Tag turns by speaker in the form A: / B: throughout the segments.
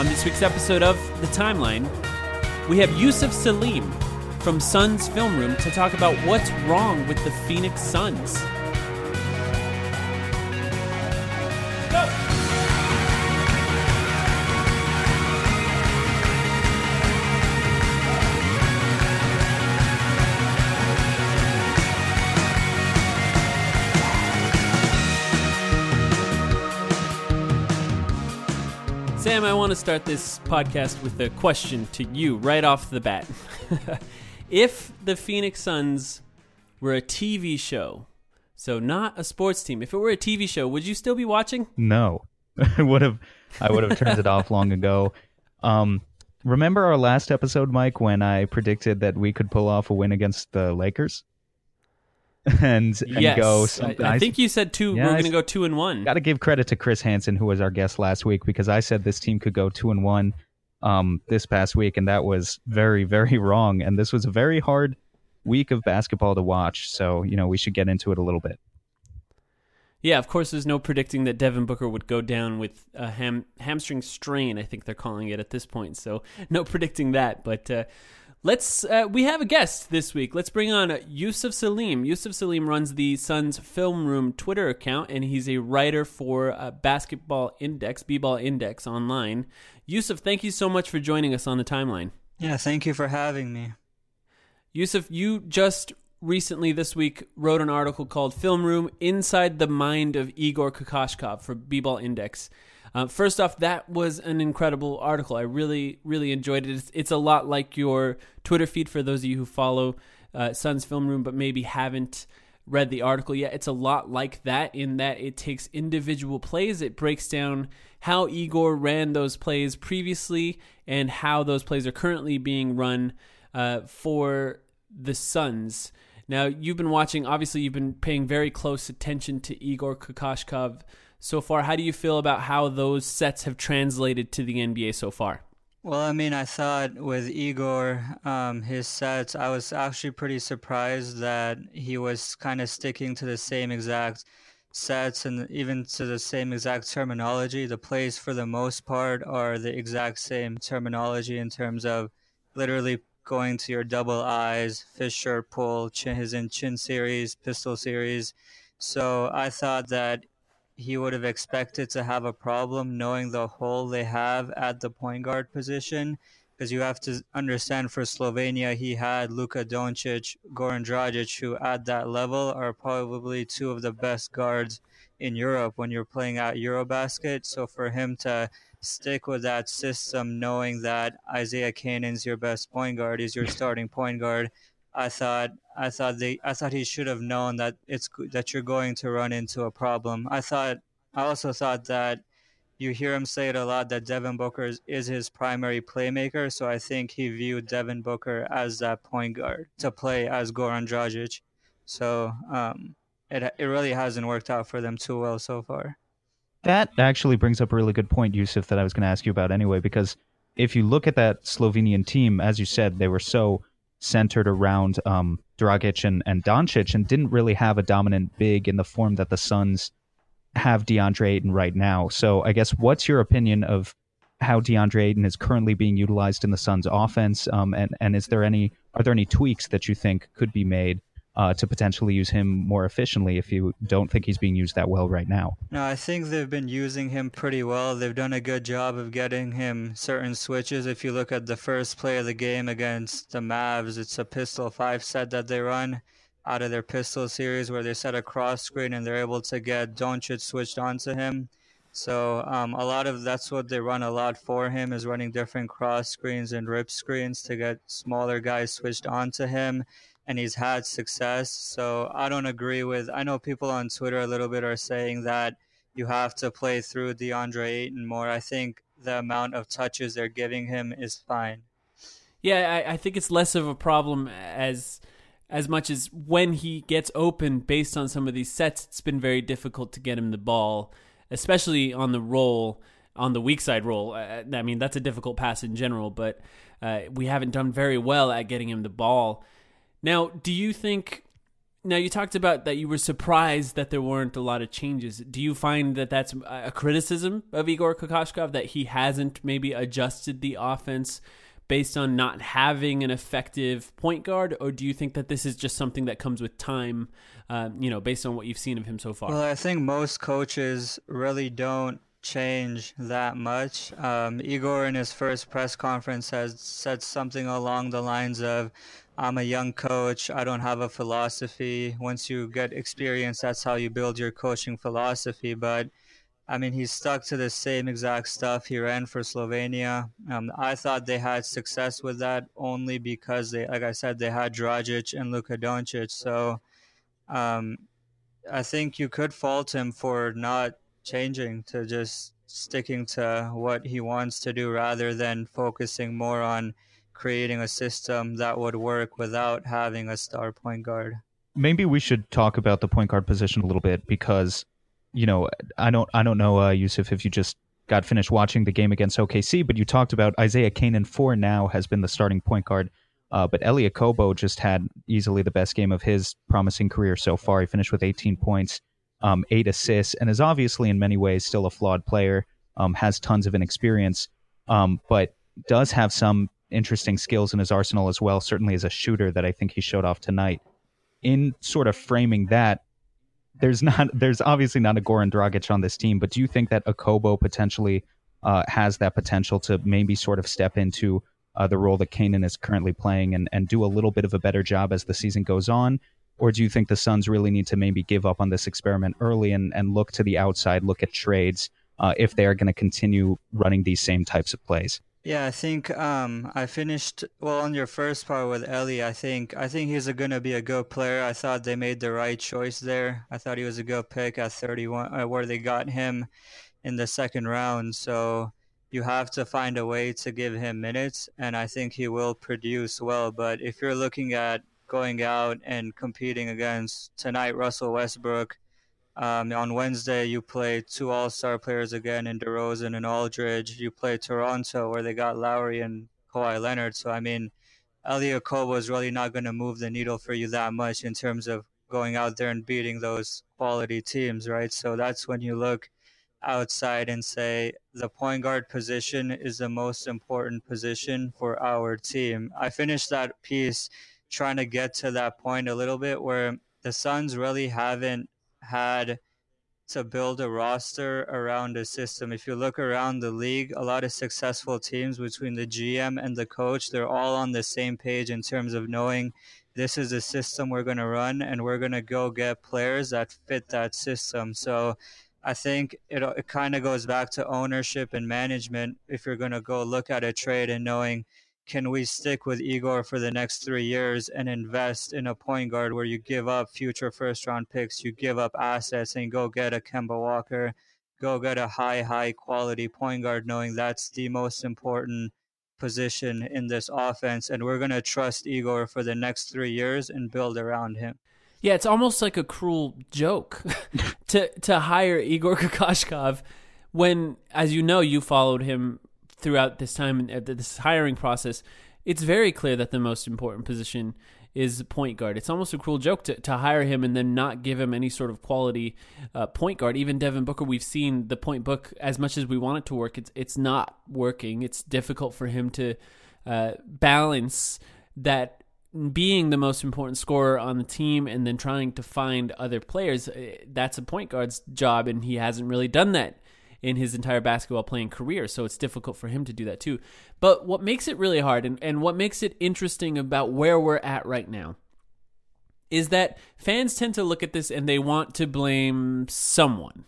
A: On this week's episode of The Timeline, we have Yusuf Salim from Suns Film Room to talk about what's wrong with the Phoenix Suns. Sam, I want to start this podcast with a question to you right off the bat. if the Phoenix Suns were a TV show, so not a sports team, if it were a TV show, would you still be watching?
B: No, I would have. I would have turned it off long ago. Um, remember our last episode, Mike, when I predicted that we could pull off a win against the Lakers? and, and
A: yes,
B: go.
A: I, I, think you said two. Yeah, we're going to go two and one.
B: Got to give credit to Chris Hansen, who was our guest last week, because I said this team could go two and one um, this past week, and that was very, very wrong. And this was a very hard week of basketball to watch. So you know we should get into it a little bit.
A: Yeah, of course. There's no predicting that Devin Booker would go down with a ham hamstring strain. I think they're calling it at this point. So no predicting that, but. Uh, Let's. Uh, we have a guest this week. Let's bring on Yusuf Salim. Yusuf Salim runs the Suns Film Room Twitter account, and he's a writer for uh, Basketball Index, B-Ball Index online. Yusuf, thank you so much for joining us on the timeline.
C: Yeah, thank you for having me.
A: Yusuf, you just recently this week wrote an article called "Film Room: Inside the Mind of Igor Kokoshkov" for B-Ball Index. Uh, first off, that was an incredible article. I really, really enjoyed it. It's, it's, a lot like your Twitter feed for those of you who follow uh, Sun's Film Room but maybe haven't read the article yet. It's a lot like that in that it takes individual plays, it breaks down how Igor ran those plays previously and how those plays are currently being run uh, for the Suns. Now, you've been watching, obviously, you've been paying very close attention to Igor Kokoshkov so far. How do you feel about how those sets have translated to the NBA so far?
C: Well, I mean, I thought with Igor, um, his sets, I was actually pretty surprised that he was kind of sticking to the same exact sets and even to the same exact terminology. The plays, for the most part, are the exact same terminology in terms of literally going to your double eyes, Fisher pull, chin, his in chin series, pistol series. So I thought that he would have expected to have a problem knowing the hole they have at the point guard position. Because you have to understand for Slovenia, he had Luka Doncic, Goran Dragic, who at that level are probably two of the best guards in Europe when you're playing at Eurobasket. So for him to stick with that system, knowing that Isaiah Canaan's your best point guard, is your starting point guard, I thought I thought they I thought he should have known that it's that you're going to run into a problem. I thought I also thought that you hear him say it a lot that Devin Booker is, is his primary playmaker, so I think he viewed Devin Booker as that point guard to play as Goran Dragic. So um, it it really hasn't worked out for them too well so far.
B: That actually brings up a really good point, Yusuf, that I was going to ask you about anyway, because if you look at that Slovenian team, as you said, they were so centered around um, Dragic and, and Doncic and didn't really have a dominant big in the form that the Suns have DeAndre Ayton right now. So I guess what's your opinion of how DeAndre Ayton is currently being utilized in the Suns offense? Um, and, and is there any are there any tweaks that you think could be made uh, to potentially use him more efficiently if you don't think he's being used that well right now?
C: No, I think they've been using him pretty well. They've done a good job of getting him certain switches. If you look at the first play of the game against the Mavs, it's a pistol five set that they run out of their pistol series where they set a cross screen and they're able to get Doncic switched onto him. So um, a lot of that's what they run a lot for him is running different cross screens and rip screens to get smaller guys switched onto him and he's had success. So I don't agree with. I know people on Twitter a little bit are saying that you have to play through DeAndre Ayton more. I think the amount of touches they're giving him is fine.
A: Yeah, I, I think it's less of a problem as as much as when he gets open based on some of these sets, it's been very difficult to get him the ball, especially on the roll, on the weak side roll. Uh, I mean, that's a difficult pass in general, but uh, we haven't done very well at getting him the ball. Now, do you think? Now you talked about that you were surprised that there weren't a lot of changes. Do you find that that's a criticism of Igor Kokoshkov that he hasn't maybe adjusted the offense based on not having an effective point guard, or do you think that this is just something that comes with time? Uh, you know, based on what you've seen of him so far.
C: Well, I think most coaches really don't change that much. Um, Igor, in his first press conference, has said something along the lines of, I'm a young coach. I don't have a philosophy. Once you get experience, that's how you build your coaching philosophy. But I mean, he's stuck to the same exact stuff he ran for Slovenia. Um, I thought they had success with that only because they, like I said, they had Dragic and Luka Doncic. So um, I think you could fault him for not changing to just sticking to what he wants to do rather than focusing more on creating a system that would work without having a star point guard.
B: Maybe we should talk about the point guard position a little bit because, you know, I don't, I don't know, uh, Yusuf, if you just got finished watching the game against OKC, but you talked about Isaiah Canaan for now has been the starting point guard. Uh, but Elie Okobo just had easily the best game of his promising career so far. He finished with 18 points, um, eight assists, and is obviously in many ways still a flawed player. Um, has tons of inexperience, um, but does have some interesting skills in his arsenal as well, certainly as a shooter that I think he showed off tonight. In sort of framing that, there's not there's obviously not a Goran Dragic on this team, but do you think that Okobo potentially uh, has that potential to maybe sort of step into uh, the role that Canaan is currently playing and, and do a little bit of a better job as the season goes on? Or do you think the Suns really need to maybe give up on this experiment early and, and look to the outside, look at trades uh, if they are going to continue running these same types of plays?
C: Yeah, I think um, I finished well on your first part with Ellie. I think I think he's gonna be a good player. I thought they made the right choice there. I thought he was a good pick at 31, uh, where they got him in the second round. So you have to find a way to give him minutes, and I think he will produce well. But if you're looking at going out and competing against tonight, Russell Westbrook um, on Wednesday, you play two All Star players again in DeRozan and Aldridge. You play Toronto, where they got Lowry and Kawhi Leonard. So, I mean, Elie Okobo is really not going to move the needle for you that much in terms of going out there and beating those quality teams, right? So, that's when you look outside and say the point guard position is the most important position for our team. I finished that piece trying to get to that point a little bit where the Suns really haven't had to build a roster around a system. If you look around the league, a lot of successful teams between the GM and the coach, they're all on the same page in terms of knowing this is a system we're going to run and we're going to go get players that fit that system. So I think it, it kind of goes back to ownership and management if you're going to go look at a trade and knowing – can we stick with Igor for the next three years and invest in a point guard where you give up future first round picks, you give up assets, and go get a Kemba Walker, go get a high, high quality point guard, knowing that's the most important position in this offense. And we're going to trust Igor for the next three years and build around him.
A: Yeah, it's almost like a cruel joke to to hire Igor Kokoshkov when, as you know, you followed him throughout this time at this hiring process, it's very clear that the most important position is point guard. It's almost a cruel joke to, to hire him and then not give him any sort of quality uh, point guard. Even Devin Booker, we've seen the point book as much as we want it to work. It's it's not working. It's difficult for him to uh, balance that being the most important scorer on the team and then trying to find other players. Uh, that's a point guard's job, and he hasn't really done that in his entire basketball playing career. So it's difficult for him to do that too. But what makes it really hard and, and what makes it interesting about where we're at right now is that fans tend to look at this and they want to blame someone.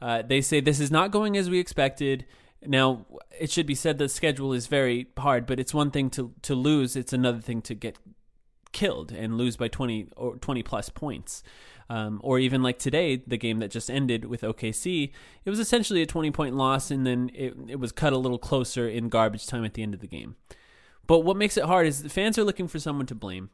A: Uh, they say this is not going as we expected. Now, it should be said the schedule is very hard, but it's one thing to, to lose, it's another thing to get killed and lose by 20 or 20 plus points. Um, or even like today, the game that just ended with OKC, it was essentially a 20 point loss, and then it, it was cut a little closer in garbage time at the end of the game. But what makes it hard is the fans are looking for someone to blame.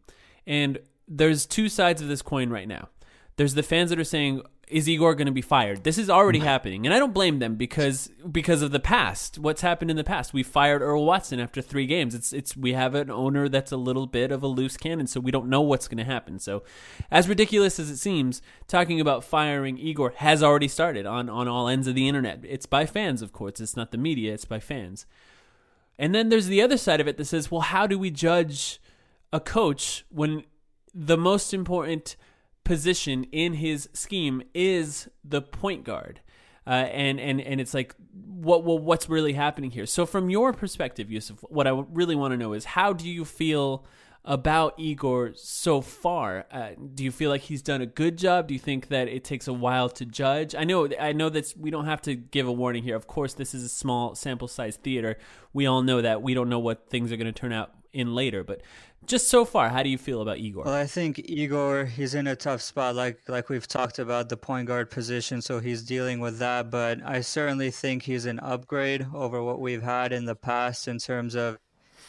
A: And there's two sides of this coin right now. There's the fans that are saying, is Igor going to be fired? This is already mm. happening, and I don't blame them because because of the past. What's happened in the past? We fired Earl Watson after three games. It's it's we have an owner that's a little bit of a loose cannon, so we don't know what's going to happen. So, as ridiculous as it seems, talking about firing Igor has already started on on all ends of the internet. It's by fans, of course. It's not the media. It's by fans. And then there's the other side of it that says, well, how do we judge a coach when the most important position in his scheme is the point guard. Uh, and and and it's like what well, what's really happening here. So from your perspective, Yusuf, what I really want to know is how do you feel about Igor so far? Uh, do you feel like he's done a good job? Do you think that it takes a while to judge? I know I know that we don't have to give a warning here. Of course, this is a small sample size theater. We all know that. We don't know what things are going to turn out in later, but just so far, how do you feel about Igor?
C: Well, I think Igor he's in a tough spot, like like we've talked about the point guard position, so he's dealing with that. But I certainly think he's an upgrade over what we've had in the past in terms of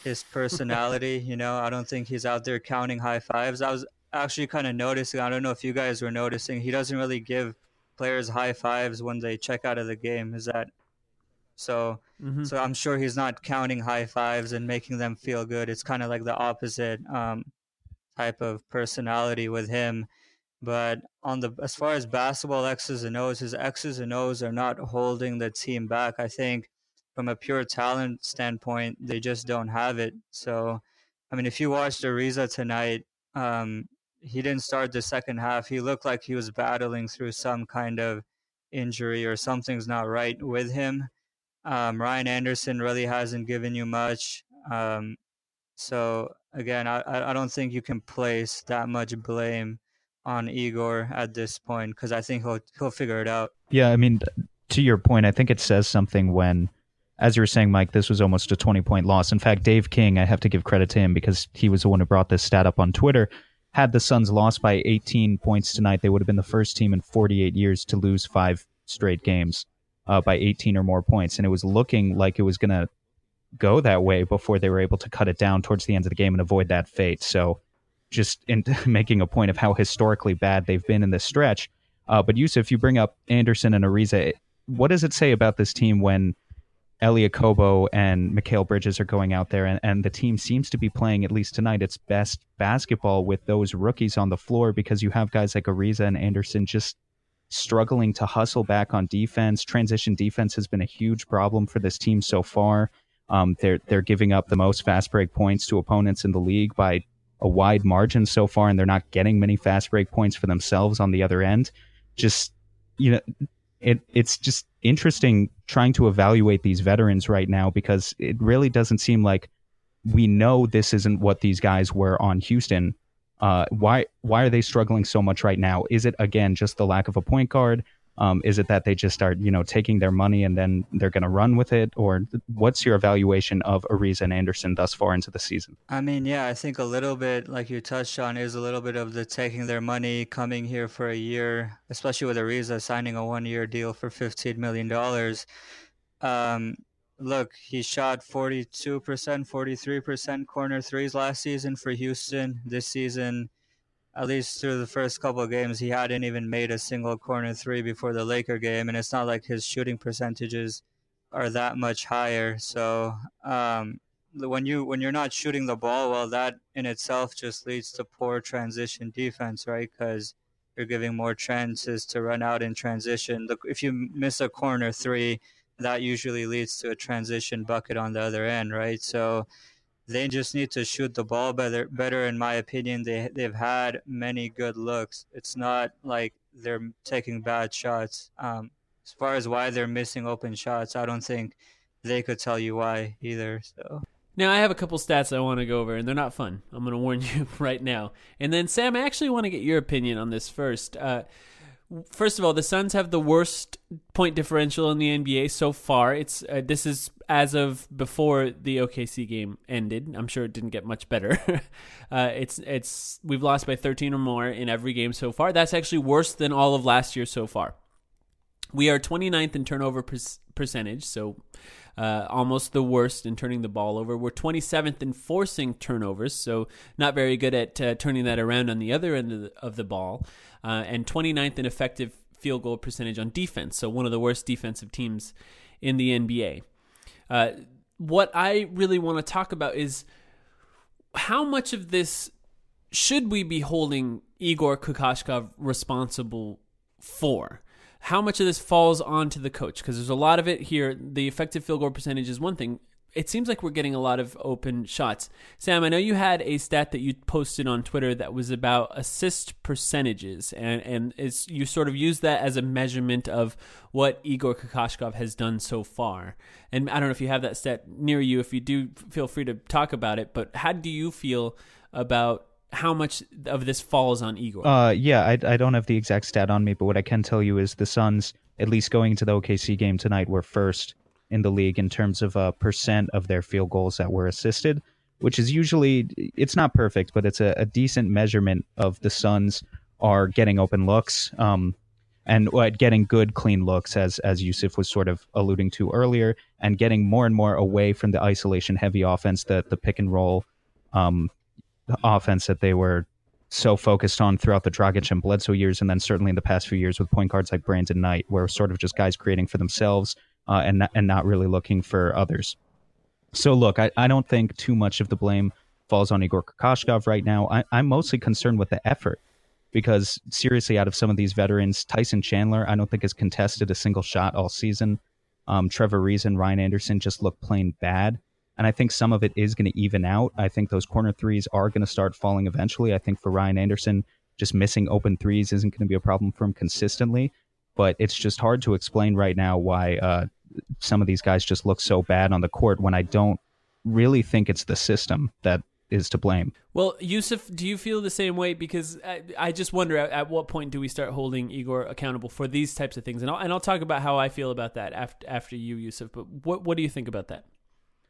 C: his personality. you know, I don't think he's out there counting high fives. I was actually kind of noticing. I don't know if you guys were noticing. He doesn't really give players high fives when they check out of the game. Is that so mm-hmm. so I'm sure he's not counting high fives and making them feel good. It's kind of like the opposite um, type of personality with him. But on the as far as basketball X's and O's, his X's and O's are not holding the team back. I think from a pure talent standpoint, they just don't have it. So, I mean, if you watched Ariza tonight, um, he didn't start the second half. He looked like he was battling through some kind of injury or something's not right with him. Um, Ryan Anderson really hasn't given you much. Um, so again, I, I don't think you can place that much blame on Igor at this point because I think he'll he'll figure it out.
B: Yeah, I mean, to your point, I think it says something when, as you were saying, Mike, this was almost a twenty point loss. In fact, Dave King, I have to give credit to him because he was the one who brought this stat up on Twitter. Had the Suns lost by 18 points tonight, they would have been the first team in 48 years to lose five straight games uh, by 18 or more points, and it was looking like it was going to go that way before they were able to cut it down towards the end of the game and avoid that fate. So, just in making a point of how historically bad they've been in this stretch. Uh, but Yusuf, you bring up Anderson and Ariza. What does it say about this team when Elie Okobo and Mikal Bridges are going out there, and, and the team seems to be playing at least tonight its best basketball with those rookies on the floor because you have guys like Ariza and Anderson just struggling to hustle back on defense. Transition defense has been a huge problem for this team so far. Um, they're they're giving up the most fast break points to opponents in the league by a wide margin so far, and they're not getting many fast break points for themselves on the other end. Just you know, it it's just interesting trying to evaluate these veterans right now because it really doesn't seem like we know this isn't what these guys were on Houston uh, why why are they struggling so much right now? Is it again just the lack of a point guard? Um, is it that they just start, you know, taking their money and then they're going to run with it? Or what's your evaluation of Ariza and Anderson thus far into the season?
C: I mean, yeah, I think a little bit, like you touched on, is a little bit of the taking their money, coming here for a year, especially with Ariza signing a one year deal for $15 million. Um, look, he shot 42%, 43% corner threes last season for Houston. This season, at least through the first couple of games, he hadn't even made a single corner three before the Laker game, and it's not like his shooting percentages are that much higher. So um, when you when you're not shooting the ball well, that in itself just leads to poor transition defense, right? Because you're giving more chances to run out in transition. Look, if you miss a corner three, that usually leads to a transition bucket on the other end, right? So they just need to shoot the ball better. Better, in my opinion. They they've had many good looks. It's not like they're taking bad shots. Um, as far as why they're missing open shots, I don't think they could tell you why either. So.
A: Now, I have a couple stats I want to go over, and they're not fun. I'm going to warn you right now. And then, Sam, I actually want to get your opinion on this first. Uh, First of all, the Suns have the worst point differential in the NBA so far. It's uh, this is as of before the OKC game ended. I'm sure it didn't get much better. uh, it's it's we've lost by 13 or more in every game so far. That's actually worse than all of last year so far. We are 29th in turnover per- percentage, so uh, almost the worst in turning the ball over. We're 27th in forcing turnovers, so not very good at uh, turning that around on the other end of the, of the ball uh, and 29th in effective field goal percentage on defense. So one of the worst defensive teams in the NBA. Uh, what I really want to talk about is how much of this should we be holding Igor Kokoshkov responsible for? How much of this falls onto the coach? Because there's a lot of it here. The effective field goal percentage is one thing it seems like we're getting a lot of open shots. Sam, I know you had a stat that you posted on Twitter that was about assist percentages, and and it's you sort of use that as a measurement of what Igor Kokoshkov has done so far. And I don't know if you have that stat near you. If you do, feel free to talk about it. But how do you feel about how much of this falls on Igor?
B: Uh, yeah, I, I don't have the exact stat on me, but what I can tell you is the Suns, at least going into the OKC game tonight, were first in the league in terms of uh, percent of their field goals that were assisted, which is usually it's not perfect, but it's a, a decent measurement of the Suns are getting open looks. Um, and uh, getting good clean looks as as Yusuf was sort of alluding to earlier and getting more and more away from the isolation heavy offense the the pick and roll um, offense that they were so focused on throughout the Dragic and Bledsoe years and then certainly in the past few years with point guards like Brandon Knight where sort of just guys creating for themselves uh, and not, and not really looking for others. So look, I, I don't think too much of the blame falls on Igor Kokoshkov right now. I, I'm mostly concerned with the effort because seriously, out of some of these veterans, Tyson Chandler, I don't think has contested a single shot all season. Um, Trevor Ariza, Ryan Anderson just look plain bad. And I think some of it is going to even out. I think those corner threes are going to start falling eventually. I think for Ryan Anderson, just missing open threes isn't going to be a problem for him consistently. But it's just hard to explain right now why uh, some of these guys just look so bad on the court when I don't really think it's the system that is to blame.
A: Well, Yusuf, do you feel the same way? Because I, I just wonder at, at, what point do we start holding Igor accountable for these types of things? And I'll, and I'll talk about how I feel about that after, after you, Yusuf. But what, what do you think about that?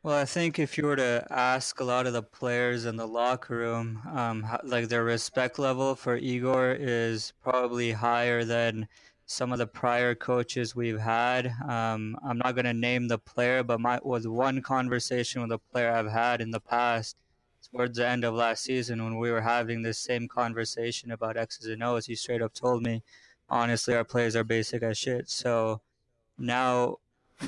C: Well, I think if you were to ask a lot of the players in the locker room, um, like their respect level for Igor is probably higher than some of the prior coaches we've had. Um, I'm not going to name the player, but my was one conversation with a player I've had in the past towards the end of last season when we were having this same conversation about X's and O's. He straight up told me, honestly, our players are basic as shit. So now,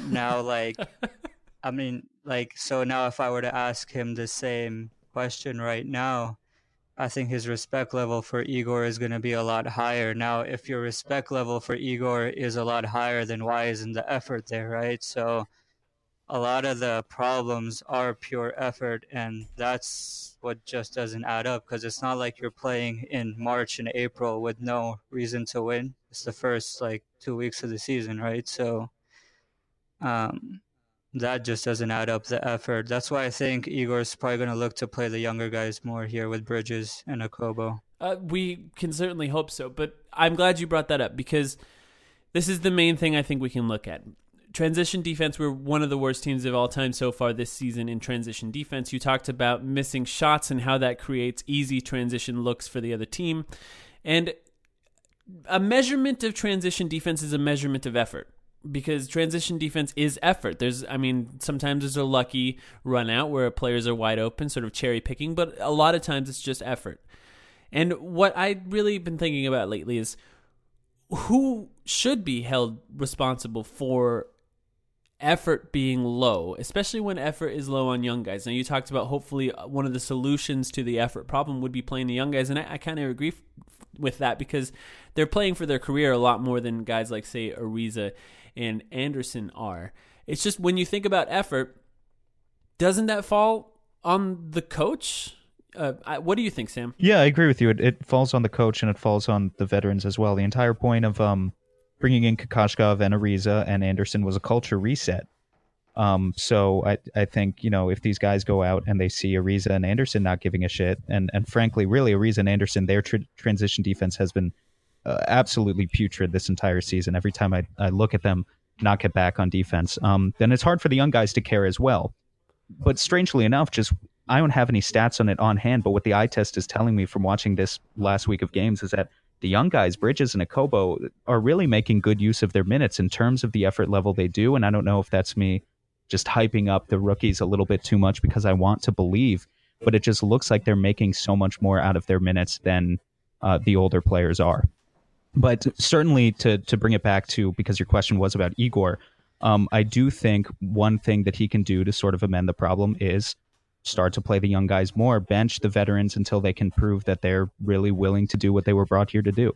C: now, like, I mean, like, so now if I were to ask him the same question right now, I think his respect level for Igor is going to be a lot higher. Now, if your respect level for Igor is a lot higher, then why isn't the effort there, right? So, a lot of the problems are pure effort, and that's what just doesn't add up because it's not like you're playing in March and April with no reason to win. It's the first like two weeks of the season, right? So, um, that just doesn't add up the effort. That's why I think Igor's probably going to look to play the younger guys more here with Bridges and Okobo.
A: Uh, we can certainly hope so, but I'm glad you brought that up because this is the main thing I think we can look at. Transition defense, we're one of the worst teams of all time so far this season in transition defense. You talked about missing shots and how that creates easy transition looks for the other team. And a measurement of transition defense is a measurement of effort because transition defense is effort. There's, I mean, sometimes there's a lucky run out where players are wide open, sort of cherry picking, but a lot of times it's just effort. And what I've really been thinking about lately is who should be held responsible for effort being low, especially when effort is low on young guys. Now, you talked about hopefully one of the solutions to the effort problem would be playing the young guys, and I, I kind of agree f- with that because they're playing for their career a lot more than guys like, say, Ariza and Anderson are. It's just when you think about effort, doesn't that fall on the coach? Uh, I, what do you think, Sam?
B: Yeah, I agree with you. It, it falls on the coach and it falls on the veterans as well. The entire point of um, bringing in Kokoshkov and Ariza and Anderson was a culture reset. Um, so I, I think, you know, if these guys go out and they see Ariza and Anderson not giving a shit, and, and frankly, really, Ariza and Anderson, their tr- transition defense has been uh, absolutely putrid this entire season. Every time I, I look at them not get back on defense, um, then it's hard for the young guys to care as well. But strangely enough, just I don't have any stats on it on hand, but what the eye test is telling me from watching this last week of games is that the young guys, Bridges and Okobo, are really making good use of their minutes in terms of the effort level they do. And I don't know if that's me just hyping up the rookies a little bit too much because I want to believe, but it just looks like they're making so much more out of their minutes than uh, the older players are. But certainly to to bring it back to because your question was about Igor, um, I do think one thing that he can do to sort of amend the problem is start to play the young guys more, bench the veterans until they can prove that they're really willing to do what they were brought here to do.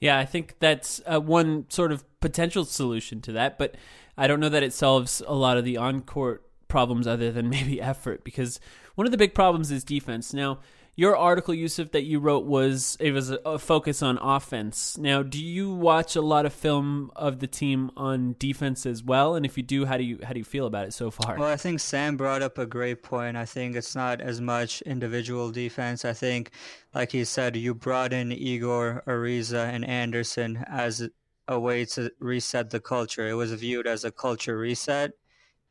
A: Yeah, I think that's uh, one sort of potential solution to that, but I don't know that it solves a lot of the on court problems other than maybe effort because one of the big problems is defense. Now, your article, Yusuf, that you wrote was it was a, focus on offense. Now, do you watch a lot of film of the team on defense as well? And if you do, how do you how do you feel about it so far?
C: Well, I think Sam brought up a great point. I think it's not as much individual defense. I think, like he said, you brought in Igor, Ariza, and Anderson as a way to reset the culture. It was viewed as a culture reset.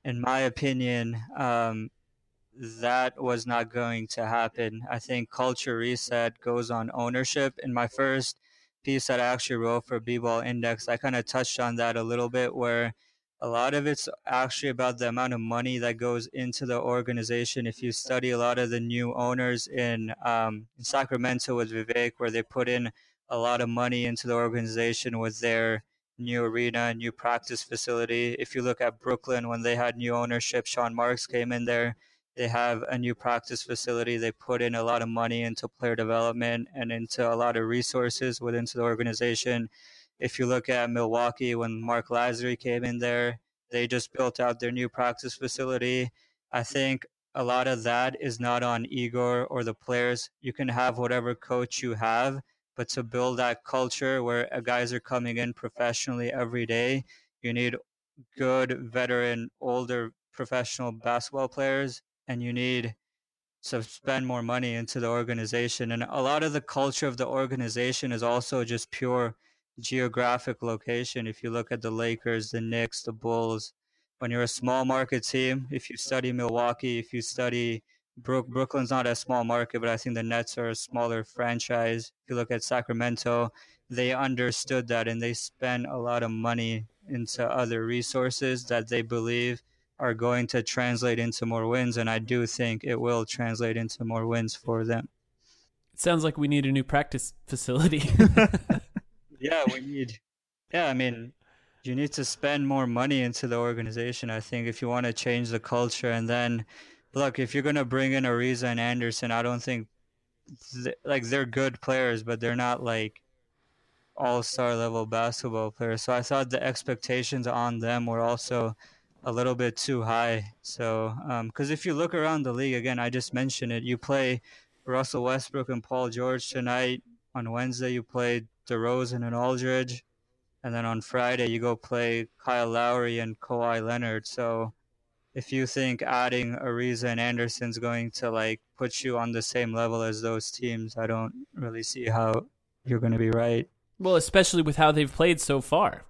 C: In my opinion, um, that was not going to happen. I think culture reset goes on ownership. In my first piece that I actually wrote for B-Ball Index, I kind of touched on that a little bit where a lot of it's actually about the amount of money that goes into the organization. If you study a lot of the new owners in, um, in Sacramento with Vivek, where they put in a lot of money into the organization with their new arena, new practice facility. If you look at Brooklyn, when they had new ownership, Sean Marks came in there they have a new practice facility. They put in a lot of money into player development and into a lot of resources within the organization. If you look at Milwaukee, when Marc Lasry came in there, they just built out their new practice facility. I think a lot of that is not on Igor or the players. You can have whatever coach you have, but to build that culture where guys are coming in professionally every day, you need good veteran, older professional basketball players and you need to spend more money into the organization. And a lot of the culture of the organization is also just pure geographic location. If you look at the Lakers, the Knicks, the Bulls, when you're a small market team, if you study Milwaukee, if you study Brook, Brooklyn's not a small market, but I think the Nets are a smaller franchise. If you look at Sacramento, they understood that and they spent a lot of money into other resources that they believe are going to translate into more wins, and I do think it will translate into more wins for them.
A: It sounds like we need a new practice facility.
C: yeah, we need. Yeah, I mean, you need to spend more money into the organization. I think if you want to change the culture, and then look, if you're gonna bring in Ariza and Anderson, I don't think th- like they're good players, but they're not like all-star level basketball players. So I thought the expectations on them were also a little bit too high. So, because um, if you look around the league, again, I just mentioned it, you play Russell Westbrook and Paul George tonight. On Wednesday, you play DeRozan and Aldridge. And then on Friday, you go play Kyle Lowry and Kawhi Leonard. So, if you think adding Ariza and Anderson's going to like put you on the same level as those teams, I don't really see how you're going to be right.
A: Well, especially with how they've played so far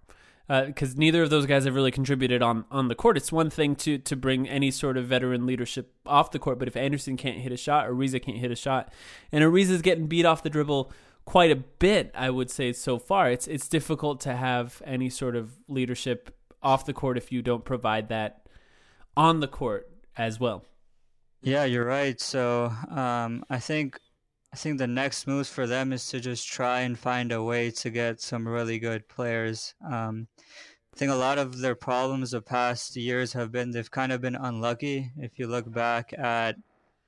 A: because uh, neither of those guys have really contributed on, on the court. It's one thing to to bring any sort of veteran leadership off the court, but if Anderson can't hit a shot, Ariza can't hit a shot, and Ariza's getting beat off the dribble quite a bit, I would say so far. It's it's difficult to have any sort of leadership off the court if you don't provide that on the court as well.
C: Yeah, you're right. So um, I think I think the next move for them is to just try and find a way to get some really good players. Um, I think a lot of their problems the past years have been they've kind of been unlucky. If you look back at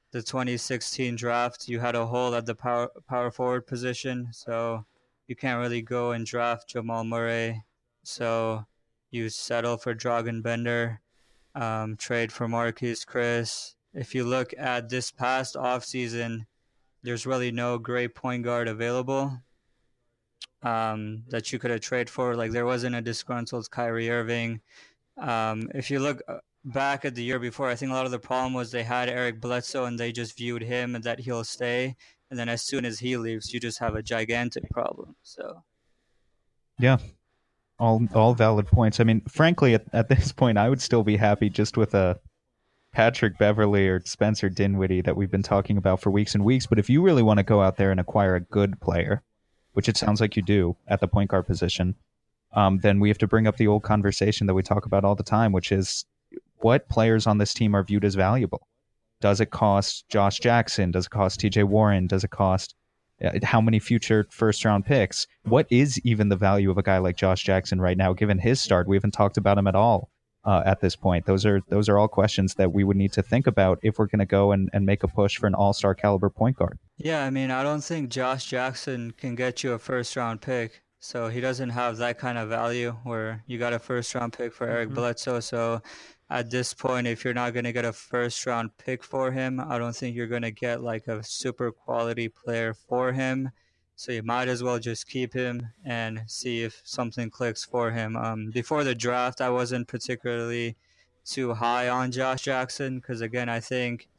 C: the 2016 draft, you had a hole at the power power forward position, so you can't really go and draft Jamal Murray. So you settle for Dragan Bender, um, trade for Marquese Chriss. If you look at this past offseason, there's really no great point guard available um, that you could have traded for. Like there wasn't a disgruntled Kyrie Irving. Um, if you look uh, back at the year before, I think a lot of the problem was they had Eric Bledsoe and they just viewed him and that he'll stay. And then as soon as he leaves, you just have a gigantic problem. So,
B: yeah, all all valid points. I mean, frankly, at, at this point, I would still be happy just with a Patrick Beverley or Spencer Dinwiddie that we've been talking about for weeks and weeks. But if you really want to go out there and acquire a good player, which it sounds like you do at the point guard position, um, then we have to bring up the old conversation that we talk about all the time, which is what players on this team are viewed as valuable. Does it cost Josh Jackson? Does it cost TJ Warren? Does it cost uh, how many future first round picks? What is even the value of a guy like Josh Jackson right now, given his start? We haven't talked about him at all uh, at this point. Those are those are all questions that we would need to think about if we're going to go and, and make a push for an all star caliber point guard.
C: Yeah, I mean, I don't think Josh Jackson can get you a first round pick. So he doesn't have that kind of value where you got a first round pick for Eric mm-hmm. Bledsoe. So at this point, if you're not going to get a first round pick for him, I don't think you're going to get like a super quality player for him. So you might as well just keep him and see if something clicks for him. Um, before the draft, I wasn't particularly too high on Josh Jackson because, again, I think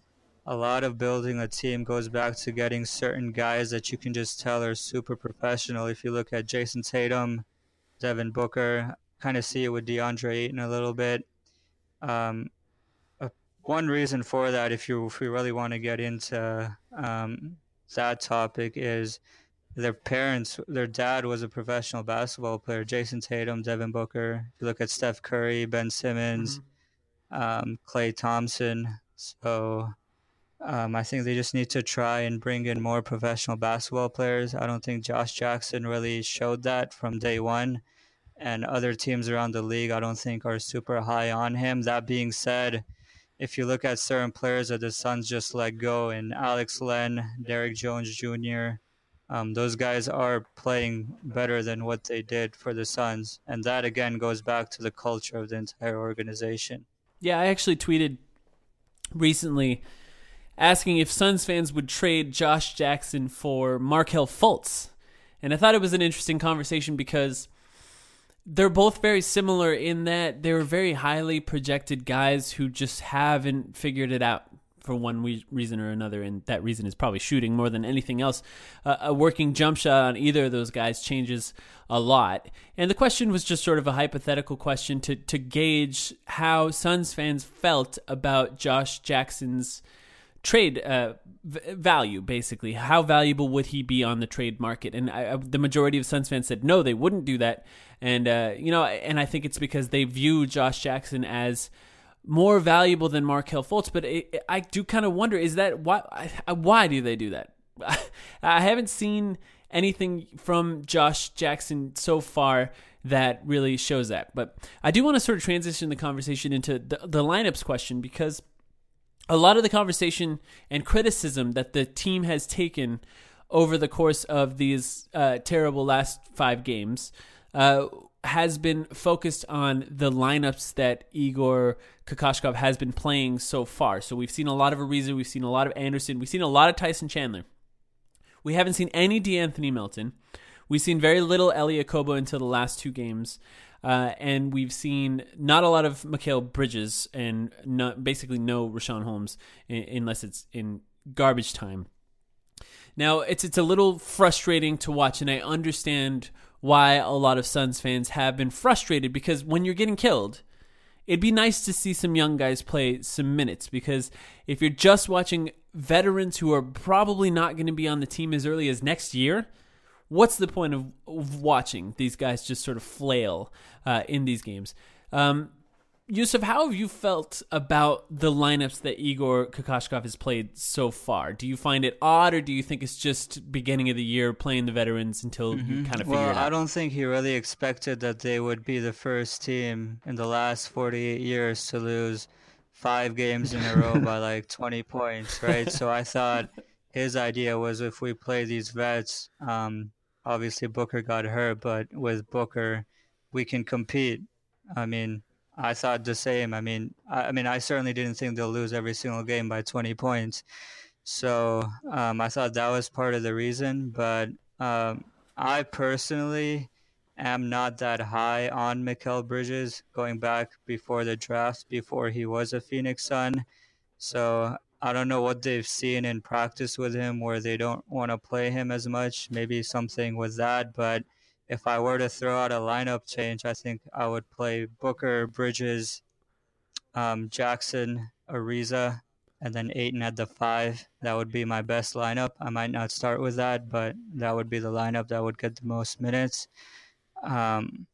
C: a lot of building a team goes back to getting certain guys that you can just tell are super professional. If you look at Jayson Tatum, Devin Booker, kind of see it with DeAndre Ayton a little bit. Um, uh, one reason for that, if you if we really want to get into um, that topic, is their parents, their dad was a professional basketball player. Jayson Tatum, Devin Booker. If you look at Steph Curry, Ben Simmons, mm-hmm. um, Klay Thompson. So um, I think they just need to try and bring in more professional basketball players. I don't think Josh Jackson really showed that from day one. And other teams around the league, I don't think are super high on him. That being said, if you look at certain players that the Suns just let go, and Alex Len, Derrick Jones Jr., um, those guys are playing better than what they did for the Suns, and that again goes back to the culture of the entire organization.
A: Yeah, I actually tweeted recently asking if Suns fans would trade Josh Jackson for Markelle Fultz, and I thought it was an interesting conversation because they're both very similar in that they're very highly projected guys who just haven't figured it out for one we- reason or another, and that reason is probably shooting more than anything else. Uh, a working jump shot on either of those guys changes a lot. And the question was just sort of a hypothetical question to to gauge how Suns fans felt about Josh Jackson's trade uh, v- value, basically. How valuable would he be on the trade market? And I, I, the majority of Suns fans said no, they wouldn't do that. And uh, you know, and I think it's because they view Josh Jackson as more valuable than Markelle Fultz. But it, it, I do kind of wonder: is that why? Why do they do that? I haven't seen anything from Josh Jackson so far that really shows that. But I do want to sort of transition the conversation into the, the lineups question because a lot of the conversation and criticism that the team has taken over the course of these uh, terrible last five games uh, has been focused on the lineups that Igor Kokoskov has been playing so far. So we've seen a lot of Ariza, we've seen a lot of Anderson, we've seen a lot of Tyson Chandler. We haven't seen any De'Anthony Melton. We've seen very little Elie Okobo until the last two games. Uh, and we've seen not a lot of Mikal Bridges and not, basically no Richaun Holmes unless it's in garbage time. Now it's it's a little frustrating to watch, and I understand why a lot of Suns fans have been frustrated because when you're getting killed, it'd be nice to see some young guys play some minutes because if you're just watching veterans who are probably not going to be on the team as early as next year, what's the point of, of watching these guys just sort of flail uh, in these games? Um, Yusuf, how have you felt about the lineups that Igor Kokoshkov has played so far? Do you find it odd, or do you think it's just beginning of the year playing the veterans until mm-hmm. you kind of figure
C: well,
A: it out?
C: I don't think he really expected that they would be the first team in the last 48 years to lose five games in a row by like 20 points, right? so I thought his idea was if we play these vets, um, obviously Booker got hurt, but with Booker, we can compete. I mean, I thought the same. I mean, I, I, mean, I certainly didn't think they'll lose every single game by 20 points. So um, I thought that was part of the reason. But um, I personally am not that high on Mikal Bridges going back before the draft, before he was a Phoenix Sun. So I don't know what they've seen in practice with him where they don't want to play him as much. Maybe something with that. But if I were to throw out a lineup change, I think I would play Booker, Bridges, um, Jackson, Ariza, and then Ayton at the five. That would be my best lineup. I might not start with that, but that would be the lineup that would get the most minutes. Um,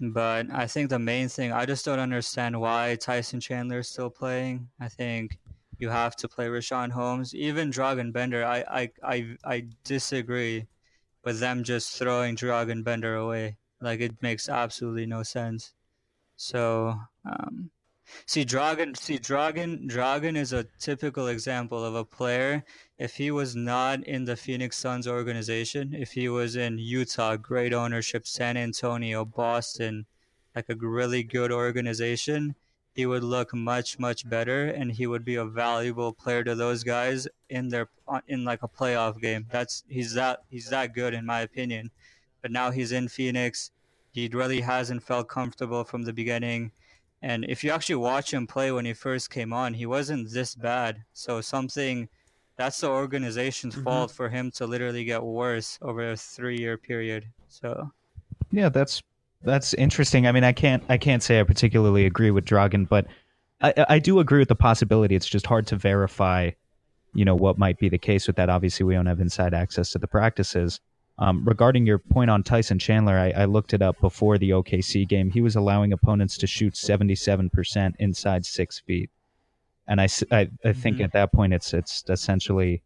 C: but I think the main thing, I just don't understand why Tyson Chandler is still playing. I think you have to play Richaun Holmes. Even Dragan Bender, I, I, I, I disagree with them just throwing Dragan Bender away. Like it makes absolutely no sense. So, um, see, Dragan see, Dragan, Dragan is a typical example of a player. If he was not in the Phoenix Suns organization, if he was in Utah, great ownership, San Antonio, Boston, like a really good organization, he would look much much better and he would be a valuable player to those guys in their in like a playoff game. That's he's that he's that good in my opinion. But now he's in phoenix. He really hasn't felt comfortable from the beginning. And if you actually watch him play when he first came on he wasn't this bad. So something that's the organization's mm-hmm. fault for him to literally get worse over a three year period. So
B: yeah that's that's interesting. I mean, I can't I can't say I particularly agree with Dragan, but I, I do agree with the possibility. It's just hard to verify, you know, what might be the case with that. Obviously, we don't have inside access to the practices. Um, regarding your point on Tyson Chandler, I, I, looked it up before the OKC game. He was allowing opponents to shoot 77% inside six feet. And I, I, I think mm-hmm. at that point, it's, it's essentially,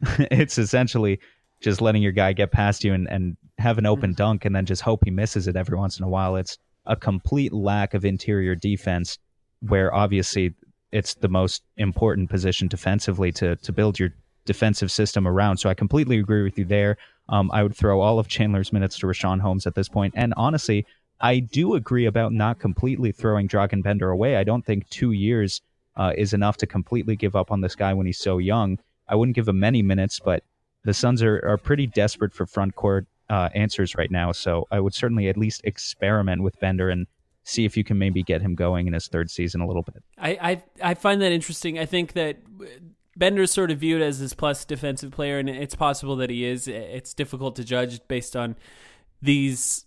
B: it's essentially just letting your guy get past you and, and have an open mm-hmm. dunk and then just hope he misses it every once in a while. It's a complete lack of interior defense where obviously it's the most important position defensively to to build your defensive system around. So I completely agree with you there. Um, I would throw all of Chandler's minutes to Richaun Holmes at this point. And honestly, I do agree about not completely throwing Dragan Bender away. I don't think two years uh, is enough to completely give up on this guy when he's so young. I wouldn't give him many minutes, but the Suns are, are pretty desperate for front court uh, answers right now. So I would certainly at least experiment with Bender and see if you can maybe get him going in his third season a little bit.
A: I I, I find that interesting. I think that Bender's sort of viewed as this plus defensive player, and it's possible that he is. It's difficult to judge based on these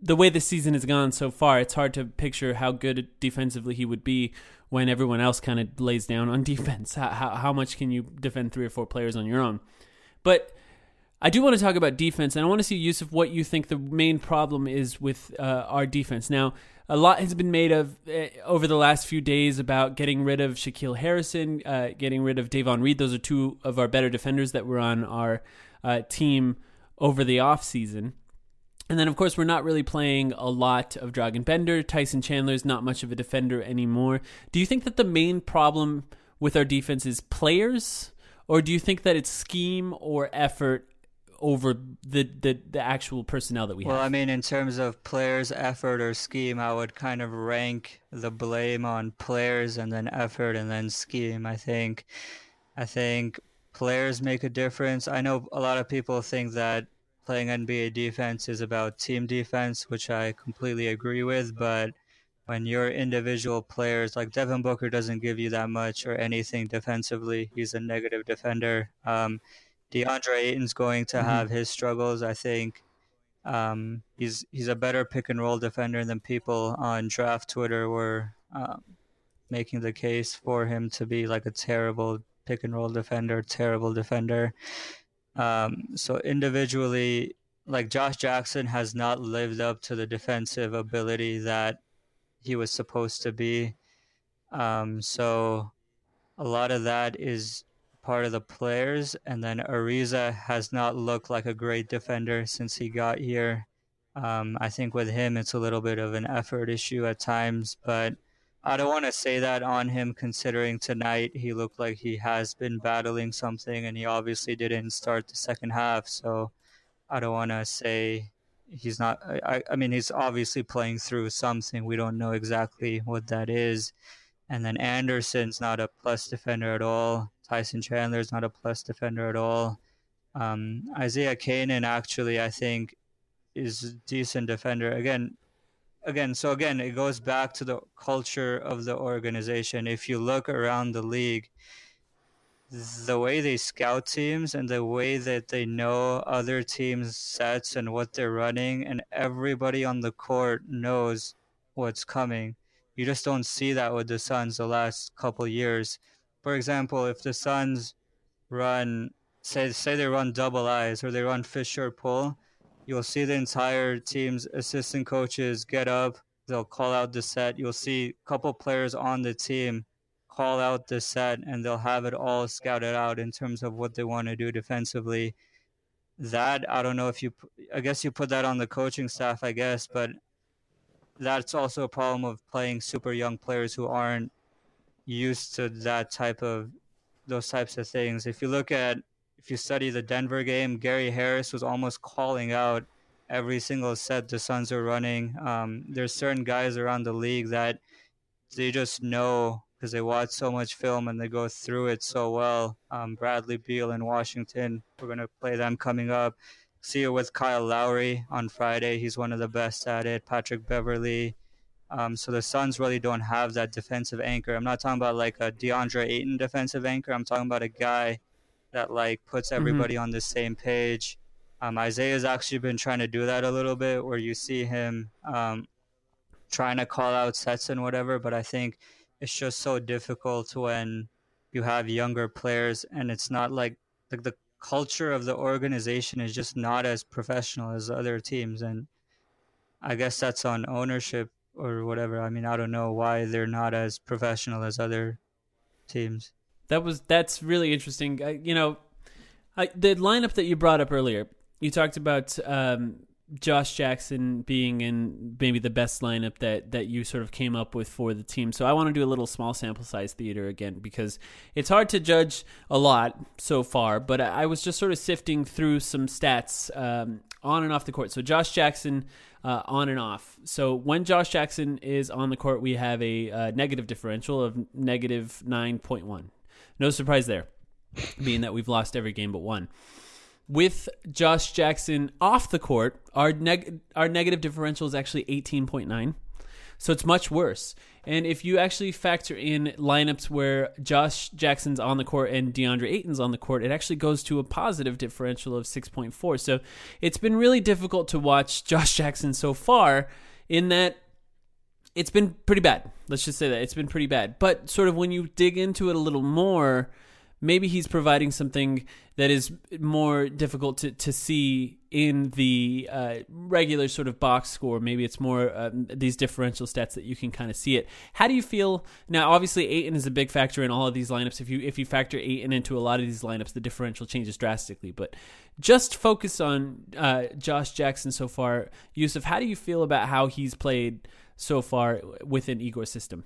A: the way the season has gone so far. It's hard to picture how good defensively he would be when everyone else kind of lays down on defense. How, how, how much can you defend three or four players on your own? But I do want to talk about defense, and I want to see, Yusuf, what you think the main problem is with uh, our defense. Now, a lot has been made of uh, over the last few days about getting rid of Shaquille Harrison, uh, getting rid of Davon Reed. Those are two of our better defenders that were on our uh, team over the offseason. And then, of course, we're not really playing a lot of Dragan Bender. Tyson Chandler is not much of a defender anymore. Do you think that the main problem with our defense is players? Or do you think that it's scheme or effort over the, the, the actual personnel that we
C: well,
A: have.
C: Well, I mean, in terms of players' effort or scheme, I would kind of rank the blame on players and then effort and then scheme. I think, I think players make a difference. I know a lot of people think that playing NBA defense is about team defense, which I completely agree with, but when your individual players like Devin Booker doesn't give you that much or anything defensively, he's a negative defender. Um, DeAndre Ayton's going to mm-hmm. have his struggles. I think um, he's he's a better pick and roll defender than people on draft Twitter were um, making the case for him to be like a terrible pick and roll defender, terrible defender. Um, so individually, like Josh Jackson has not lived up to the defensive ability that he was supposed to be. Um, so a lot of that is part of the players. And then Ariza has not looked like a great defender since he got here. Um, I think with him, it's a little bit of an effort issue at times, but I don't want to say that on him considering tonight he looked like he has been battling something and he obviously didn't start the second half. So I don't want to say he's not. I, I mean, he's obviously playing through something. We don't know exactly what that is. And then Anderson's not a plus defender at all. Tyson Chandler's not a plus defender at all. Um, Isaiah Canaan actually, I think, is a decent defender. Again, again, so again, it goes back to the culture of the organization. If you look around the league, the way they scout teams and the way that they know other teams' sets and what they're running, and everybody on the court knows what's coming. You just don't see that with the Suns the last couple years. For example, if the Suns run, say, say they run double eyes or they run Fisher pull, you'll see the entire team's assistant coaches get up. They'll call out the set. You'll see a couple players on the team call out the set, and they'll have it all scouted out in terms of what they want to do defensively. That I don't know if you, I guess you put that on the coaching staff, I guess, but that's also a problem of playing super young players who aren't used to that type of those types of things. If you look at if you study the Denver game, Gary Harris was almost calling out every single set the Suns are running. Um, there's certain guys around the league that they just know because they watch so much film and they go through it so well. Um, Bradley Beal in Washington, we're going to play them coming up. See you with Kyle Lowry on Friday. He's one of the best at it. Patrick Beverley. Um, so the Suns really don't have that defensive anchor. I'm not talking about like a DeAndre Ayton defensive anchor. I'm talking about a guy that like puts mm-hmm. everybody mm-hmm. on the same page. Um, Isaiah's actually been trying to do that a little bit, where you see him um, trying to call out sets and whatever. But I think it's just so difficult when you have younger players, and it's not like like the culture of the organization is just not as professional as other teams, and I guess that's on ownership or whatever. I mean, I don't know why they're not as professional as other teams.
A: That was that's really interesting. I, you know, I, the lineup that you brought up earlier, you talked about um, Josh Jackson being in maybe the best lineup that that you sort of came up with for the team. So I want to do a little small sample size theater again because it's hard to judge a lot so far. But I, was just sort of sifting through some stats um, on and off the court. So Josh Jackson uh, on and off. So when Josh Jackson is on the court, we have a uh, negative differential of negative nine point one. No surprise there, being that we've lost every game but one. With Josh Jackson off the court, our neg- our negative differential is actually 18.9. So it's much worse. And if you actually factor in lineups where Josh Jackson's on the court and DeAndre Ayton's on the court, it actually goes to a positive differential of 6.4. So it's been really difficult to watch Josh Jackson so far in that it's been pretty bad. Let's just say that it's been pretty bad. But sort of when you dig into it a little more, maybe he's providing something that is more difficult to, to see in the uh, regular sort of box score. Maybe it's more um, these differential stats that you can kind of see it. How do you feel now? Obviously, Ayton is a big factor in all of these lineups. If you if you factor Ayton into a lot of these lineups, the differential changes drastically. But just focus on uh, Josh Jackson so far. Yusuf, how do you feel about how he's played? so far within Igor's system?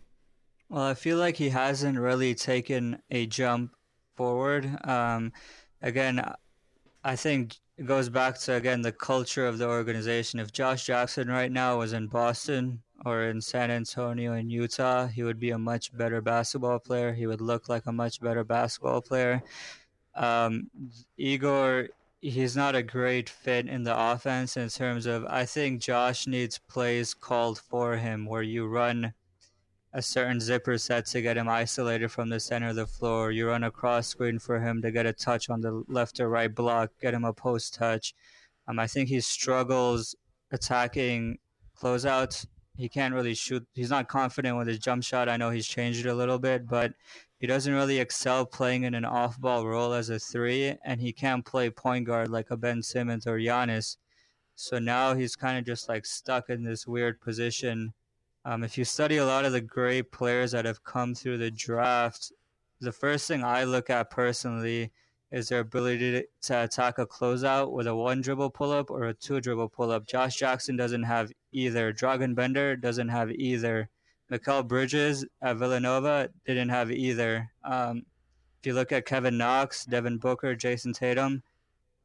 C: Well, I feel like he hasn't really taken a jump forward. Um, again, I think it goes back to again the culture of the organization. If Josh Jackson right now was in Boston or in San Antonio in Utah, he would be a much better basketball player. He would look like a much better basketball player. Um, Igor he's not a great fit in the offense in terms of I think Josh needs plays called for him where you run a certain zipper set to get him isolated from the center of the floor. You run a cross screen for him to get a touch on the left or right block, get him a post touch. Um, I think he struggles attacking closeouts. He can't really shoot. He's not confident with his jump shot. I know he's changed it a little bit, but he doesn't really excel playing in an off ball role as a three, and he can't play point guard like a Ben Simmons or Giannis. So now he's kind of just like stuck in this weird position Um, if you study a lot of the great players that have come through the draft, the first thing I look at personally is their ability to attack a closeout with a one dribble pull up or a two dribble pull up. Josh Jackson doesn't have either. Dragan Bender doesn't have either. Mikal Bridges at Villanova didn't have either. Um, if you look at Kevin Knox, Devin Booker, Jayson Tatum,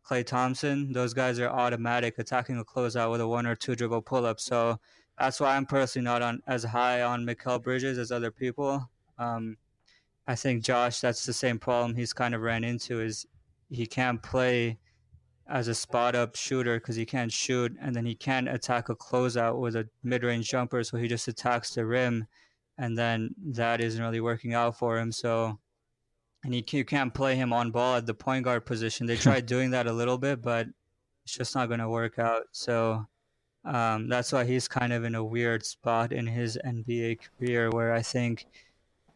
C: Klay Thompson, those guys are automatic attacking a closeout with a one or two dribble pull up. So that's why I'm personally not on as high on Mikal Bridges as other people. Um, I think Josh, that's the same problem he's kind of ran into is he can't play as a spot up shooter because he can't shoot, and then he can't attack a closeout with a mid range jumper, so he just attacks the rim, and then that isn't really working out for him. So, and he you can't play him on ball at the point guard position. They tried doing that a little bit, but it's just not going to work out. So. Um, that's why he's kind of in a weird spot in his NBA career where I think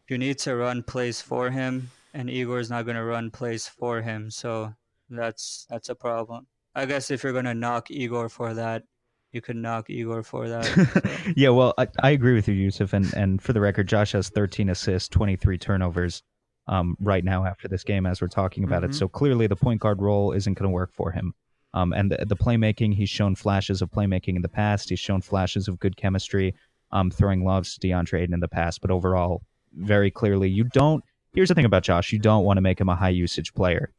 C: you need to run plays for him, and Igor's not going to run plays for him. So that's that's a problem. I guess if you're going to knock Igor for that, you could knock Igor for that.
B: Yeah, well, I, I, agree with you, Yusuf. And, and for the record, Josh has 13 assists, 23 turnovers um, right now after this game as we're talking about mm-hmm. it. So clearly the point guard role isn't going to work for him. Um, and the, the, playmaking, he's shown flashes of playmaking in the past. He's shown flashes of good chemistry, um, throwing loves to DeAndre Ayton in the past. But overall, very clearly, you don't. Here's the thing about Josh: you don't want to make him a high usage player.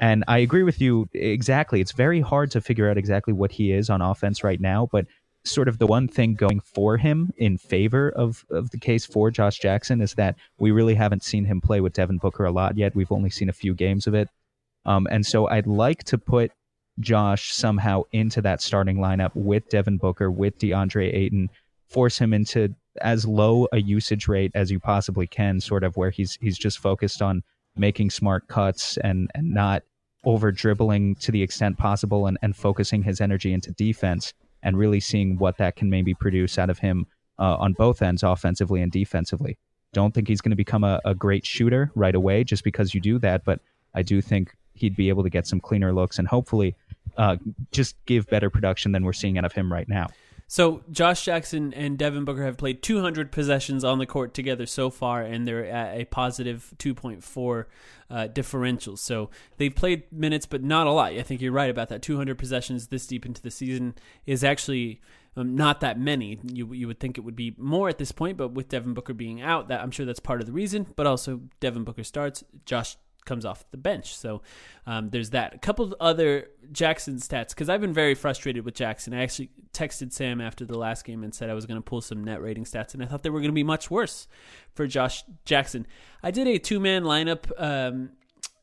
B: And I agree with you exactly. It's very hard to figure out exactly what he is on offense right now, but sort of the one thing going for him in favor of, of the case for Josh Jackson is that we really haven't seen him play with Devin Booker a lot yet. We've only seen a few games of it. Um, and so I'd like to put Josh somehow into that starting lineup with Devin Booker, with DeAndre Ayton, force him into as low a usage rate as you possibly can, sort of where he's he's just focused on making smart cuts and and not over dribbling to the extent possible and, and focusing his energy into defense and really seeing what that can maybe produce out of him uh, on both ends, offensively and defensively. Don't think he's going to become a, a great shooter right away just because you do that, but I do think he'd be able to get some cleaner looks and hopefully uh, just give better production than we're seeing out of him right now.
A: So Josh Jackson and Devin Booker have played 200 possessions on the court together so far, and they're at a positive 2.4 uh, differential. So they've played minutes, but not a lot. I think you're right about that. 200 possessions this deep into the season is actually um, not that many. You you would think it would be more at this point, but with Devin Booker being out, that I'm sure that's part of the reason. But also Devin Booker starts. Josh comes off the bench. So um, there's that. A couple of other Jackson stats because I've been very frustrated with Jackson. I actually texted Sam after the last game and said I was going to pull some net rating stats, and I thought they were going to be much worse for Josh Jackson. I did a two man lineup. Um,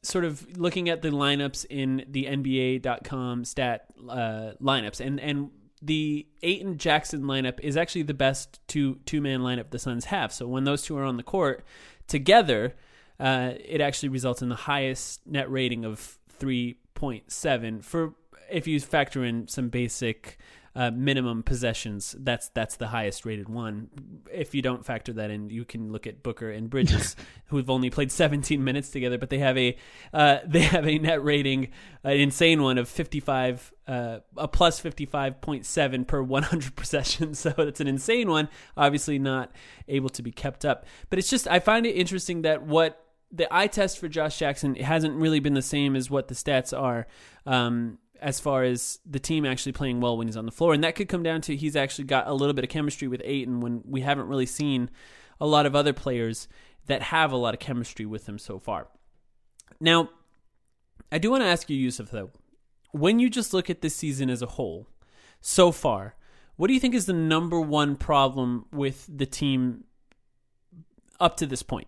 A: sort of looking at the lineups in the NBA.com stat uh, lineups, and and the Ayton Jackson lineup is actually the best two two man lineup the Suns have. So when those two are on the court together, uh, it actually results in the highest net rating of 3.7 for if you factor in some basic uh, minimum possessions. That's that's the highest rated one. If you don't factor that in, you can look at Booker and Bridges, who've only played 17 minutes together, but they have a uh, they have a net rating, an insane one of 55, uh, a plus 55.7 per 100 possessions. So it's an insane one. Obviously, not able to be kept up. But it's just I find it interesting that what the eye test for Josh Jackson hasn't really been the same as what the stats are. Um, as far as the team actually playing well when he's on the floor. And that could come down to he's actually got a little bit of chemistry with Ayton when we haven't really seen a lot of other players that have a lot of chemistry with him so far. Now, I do want to ask you, Yusuf, though, when you just look at this season as a whole, so far, what do you think is the number one problem with the team up to this point?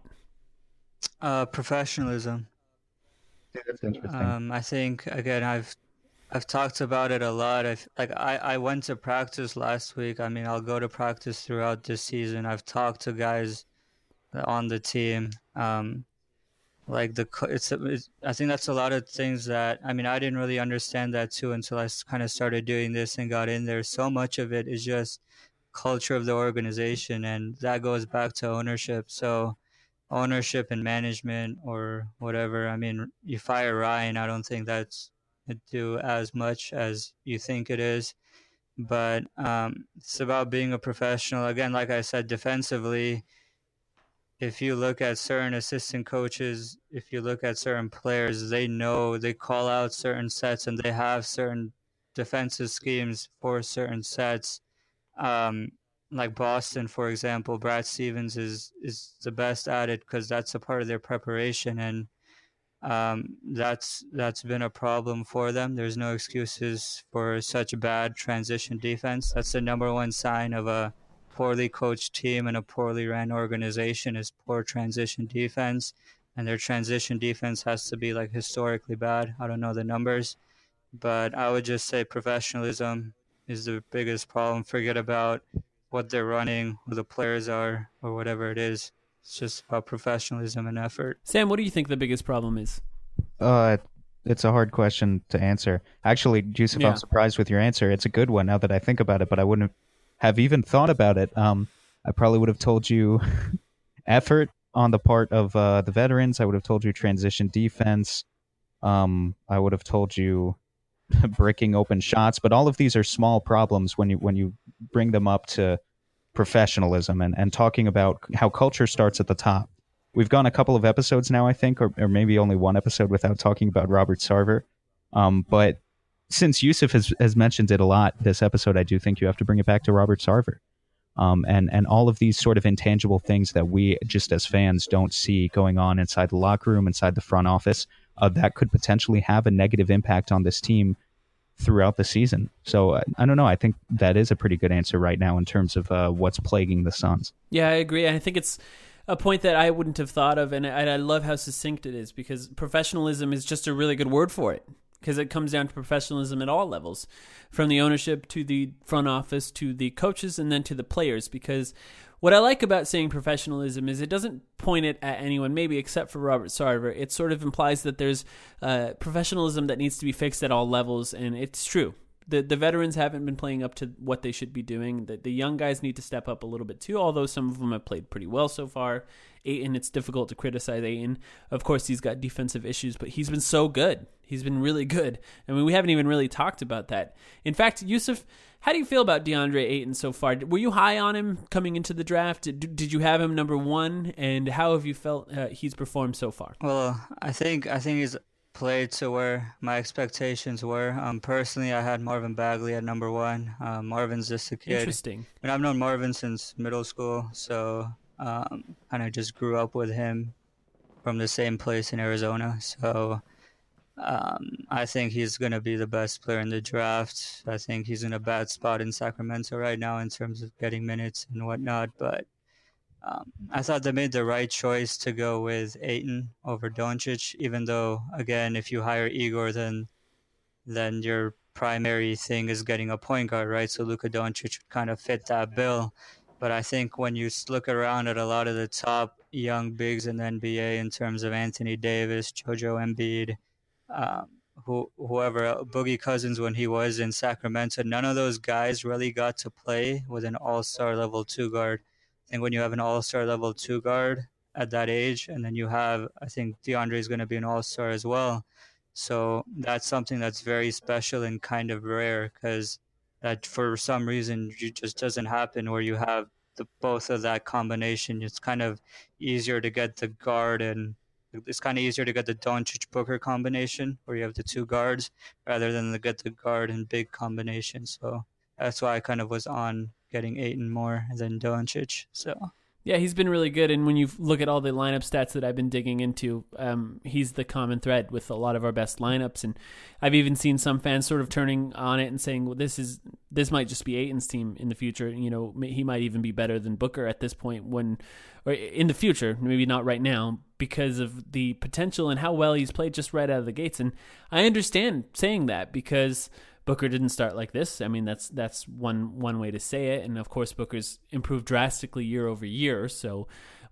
C: Uh, professionalism.
B: Yeah, that's interesting.
C: Um, I think again, I've I've talked about it a lot. I've like I I went to practice last week. I mean, I'll go to practice throughout this season. I've talked to guys on the team. Um, like the it's, it's I think that's a lot of things that I mean I didn't really understand that too until I kind of started doing this and got in there. So much of it is just culture of the organization, and that goes back to ownership. So ownership and management or whatever. I mean, you fire Ryan, I don't think that's do as much as you think it is. but um, it's about being a professional. Again, like I said, defensively, if you look at certain assistant coaches, if you look at certain players, they know they call out certain sets and they have certain defensive schemes for certain sets. Um, like Boston, for example, Brad Stevens is is the best at it because that's a part of their preparation, and um, that's that's been a problem for them. There's no excuses for such bad transition defense. That's the number one sign of a poorly coached team and a poorly ran organization is poor transition defense, and their transition defense has to be like historically bad. I don't know the numbers, but I would just say professionalism is the biggest problem. Forget about what they're running, who the players are, or whatever it is. It's just about professionalism and effort.
A: Sam, what do you think the biggest problem is?
B: Uh, it's a hard question to answer. Actually, Yusuf,
A: Yeah.
B: I'm surprised with your answer. It's a good one now that I think about it, but I wouldn't have even thought about it. Um, I probably would have told you effort on the part of uh, the veterans. I would have told you transition defense. Um, I would have told you breaking open shots. But all of these are small problems when you when you bring them up to professionalism and, and talking about how culture starts at the top. We've gone a couple of episodes now, I think, or, or maybe only one episode without talking about Robert Sarver. Um, but since Yusuf has, has mentioned it a lot this episode, I do think you have to bring it back to Robert Sarver. Um, and, and all of these sort of intangible things that we just as fans don't see going on inside the locker room, inside the front office, uh, that could potentially have a negative impact on this team throughout the season. So I don't know. I think that is a pretty good answer right now in terms of uh, what's plaguing the Suns.
A: Yeah, I agree. I think it's a point that I wouldn't have thought of, and I, I love how succinct it is because professionalism is just a really good word for it because it comes down to professionalism at all levels, from the ownership to the front office to the coaches and then to the players. Because what I like about saying professionalism is it doesn't point it at anyone, maybe except for Robert Sarver. It sort of implies that there's uh, professionalism that needs to be fixed at all levels, and it's true the the veterans haven't been playing up to what they should be doing. The the young guys need to step up a little bit too. Although some of them have played pretty well so far. Ayton, it's difficult to criticize Ayton. Of course, he's got defensive issues, but he's been so good. He's been really good. I mean, we haven't even really talked about that. In fact, Yusuf, how do you feel about DeAndre Ayton so far? Were you high on him coming into the draft? Did, did you have him number one? And how have you felt uh, he's performed so far?
C: Well, I think I think he's played to where my expectations were. Um, personally, I had Marvin Bagley at number one. Um, Marvin's just a kid.
A: Interesting.
C: And I've known Marvin since middle school, so um, kind of just grew up with him from the same place in Arizona. So um, I think he's going to be the best player in the draft. I think he's in a bad spot in Sacramento right now in terms of getting minutes and whatnot. But um, I thought they made the right choice to go with Ayton over Doncic, even though, again, if you hire Igor, then then your primary thing is getting a point guard, right? So Luka Doncic would kind of fit that bill. But I think when you look around at a lot of the top young bigs in the NBA in terms of Anthony Davis, JoJo Embiid, um, who, whoever, Boogie Cousins when he was in Sacramento, none of those guys really got to play with an all star level two guard. I think when you have an all star level two guard at that age, and then you have, I think DeAndre is going to be an all star as well. So that's something that's very special and kind of rare because that for some reason it just doesn't happen where you have the both of that combination. It's kind of easier to get the guard and it's kind of easier to get the Doncic Booker combination where you have the two guards rather than to get the guard and big combination. So that's why I kind of was on getting Ayton more than Doncic. So
A: Yeah, he's been really good. And when you look at all the lineup stats that I've been digging into, um, he's the common thread with a lot of our best lineups. And I've even seen some fans sort of turning on it and saying, "Well, this is this might just be Ayton's team in the future. You know, he might even be better than Booker at this point when, or in the future, maybe not right now, because of the potential and how well he's played just right out of the gates." And I understand saying that because. Booker didn't start like this. I mean, that's that's one one way to say it, and of course, Booker's improved drastically year over year. So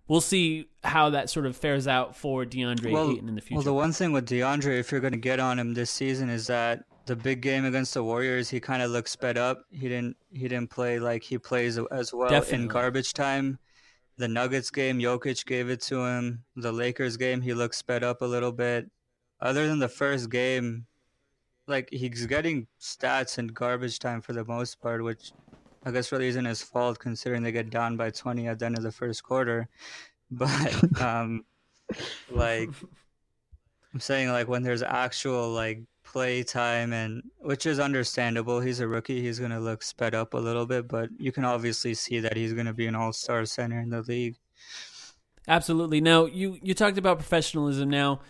A: we'll see how that sort of fares out for DeAndre Ayton in the future.
C: Well, the one thing with DeAndre, if you're going to get on him this season, is that the big game against the Warriors, he kind of looked sped up. He didn't he didn't play like he plays as well
A: Definitely.
C: in garbage time. The Nuggets game, Jokic gave it to him. The Lakers game, he looked sped up a little bit. Other than the first game, like he's getting stats and garbage time for the most part, which I guess really isn't his fault considering they get down by 20 at the end of the first quarter. But um, like I'm saying, like when there's actual like play time and which is understandable. He's a rookie. He's gonna look sped up a little bit, but you can obviously see that he's gonna be an all-star center in the league.
A: Absolutely. Now you you talked about professionalism. Now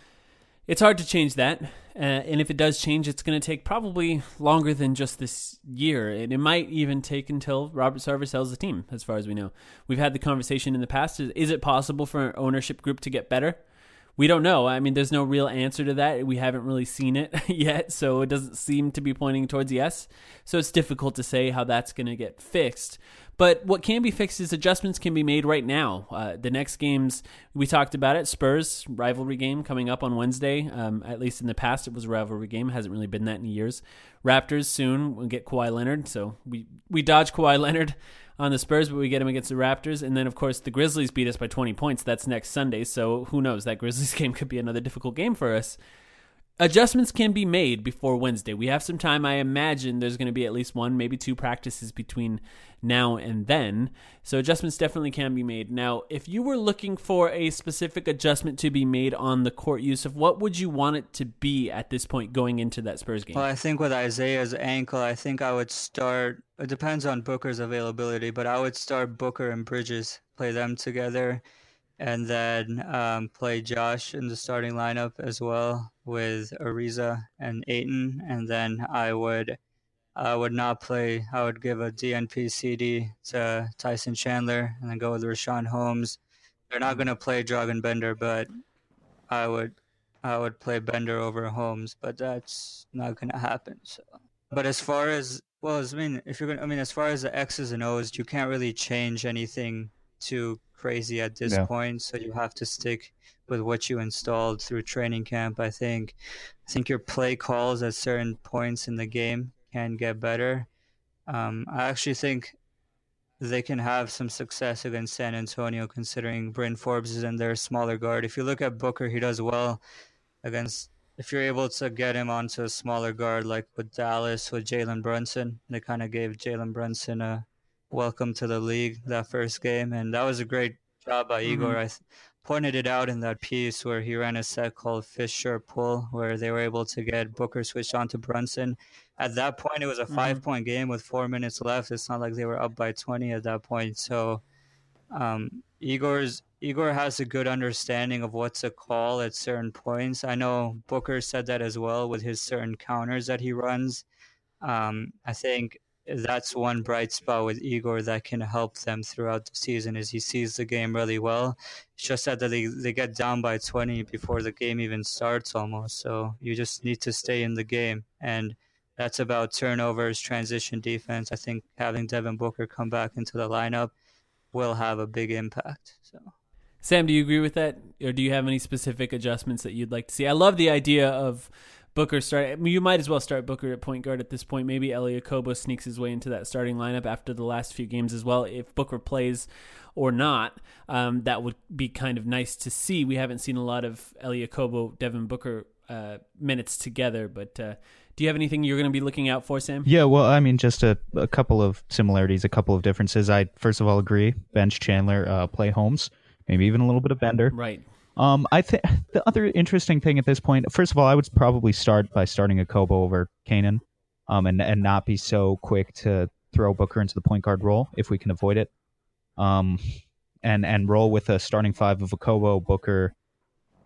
A: it's hard to change that, uh, and if it does change, it's going to take probably longer than just this year, and it might even take until Robert Sarver sells the team. As far as we know, we've had the conversation in the past: is, is it possible for an ownership group to get better? we don't know. I mean, there's no real answer to that. We haven't really seen it yet, so it doesn't seem to be pointing towards yes. So it's difficult to say how that's going to get fixed. But what can be fixed is adjustments can be made right now. Uh, the next games, we talked about it Spurs, rivalry game coming up on Wednesday. Um, at least in the past, it was a rivalry game. Hasn't really been that in years. Raptors soon will get Kawhi Leonard. So we, we dodge Kawhi Leonard on the Spurs, but we get him against the Raptors. And then, of course, the Grizzlies beat us by 20 points. That's next Sunday. So who knows? That Grizzlies game could be another difficult game for us. Adjustments can be made before Wednesday. We have some time. I imagine there's going to be at least one, maybe two practices between now and then. So adjustments definitely can be made. Now, if you were looking for a specific adjustment to be made on the court Yusuf what would you want it to be at this point going into that Spurs game?
C: Well, I think with Isaiah's ankle, I think I would start. It depends on Booker's availability, but I would start Booker and Bridges, play them together and then um, play Josh in the starting lineup as well with Ariza and Ayton, and then I would I would not play. I would give a DNP CD to Tyson Chandler, and then go with Richaun Holmes. They're not going to play Dragan Bender, but I would I would play Bender over Holmes, but that's not going to happen. So, but as far as well, I mean, if you're going, I mean, as far as the X's and O's, you can't really change anything to crazy at this point, so you have to stick with what you installed through training camp. I think I think your play calls at certain points in the game can get better. Um, I actually think they can have some success against San Antonio, considering Bryn Forbes is in their smaller guard. If you look at Booker, he does well against. If you're able to get him onto a smaller guard, like with Dallas, with Jalen Brunson, they kind of gave Jalen Brunson a welcome to the league that first game, and that was a great job by mm-hmm. Igor. I th- pointed it out in that piece where he ran a set called Fisher Pull, where they were able to get Booker switched on to Brunson. At that point, it was a mm-hmm. five point game with four minutes left. It's not like they were up by 20 at that point. So, um, Igor's Igor has a good understanding of what to call at certain points. I know Booker said that as well with his certain counters that he runs. Um, I think that's one bright spot with Igor that can help them throughout the season is he sees the game really well. It's just that they, they get down by 20 before the game even starts almost. So you just need to stay in the game. And that's about turnovers, transition defense. I think having Devin Booker come back into the lineup will have a big impact. So
A: Sam, do you agree with that? Or do you have any specific adjustments that you'd like to see? I love the idea of Booker start. I mean, you might as well start Booker at point guard at this point. Maybe Elie Okobo sneaks his way into that starting lineup after the last few games as well. If Booker plays or not, um, that would be kind of nice to see. We haven't seen a lot of Elie Okobo, Devin Booker uh, minutes together, but. Uh, do you have anything you're going to be looking out for, Sam?
B: Yeah, well, I mean, just a, a couple of similarities, a couple of differences. I first of all agree. Bench Chandler, uh, play Holmes, maybe even a little bit of Bender.
A: Right.
B: Um, I think the other interesting thing at this point, first of all, I would probably start by starting Okobo over Canaan, um, and and not be so quick to throw Booker into the point guard role if we can avoid it. Um, and and roll with a starting five of Okobo, Booker,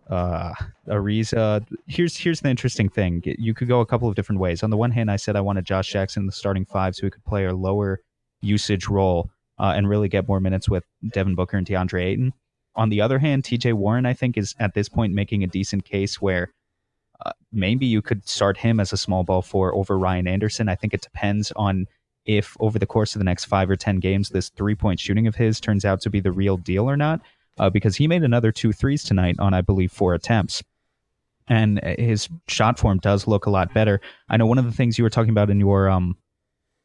B: uh, Ariza. Here's here's the interesting thing. You could go a couple of different ways. On the one hand, I said I wanted Josh Jackson in the starting five so he could play a lower usage role uh, and really get more minutes with Devin Booker and DeAndre Ayton. On the other hand, TJ Warren, I think, is at this point making a decent case where uh, maybe you could start him as a small ball four over Ryan Anderson. I think it depends on if over the course of the next five or 10 games, this three point shooting of his turns out to be the real deal or not, uh, because he made another two threes tonight on, I believe, four attempts. And his shot form does look a lot better. I know one of the things you were talking about in your um,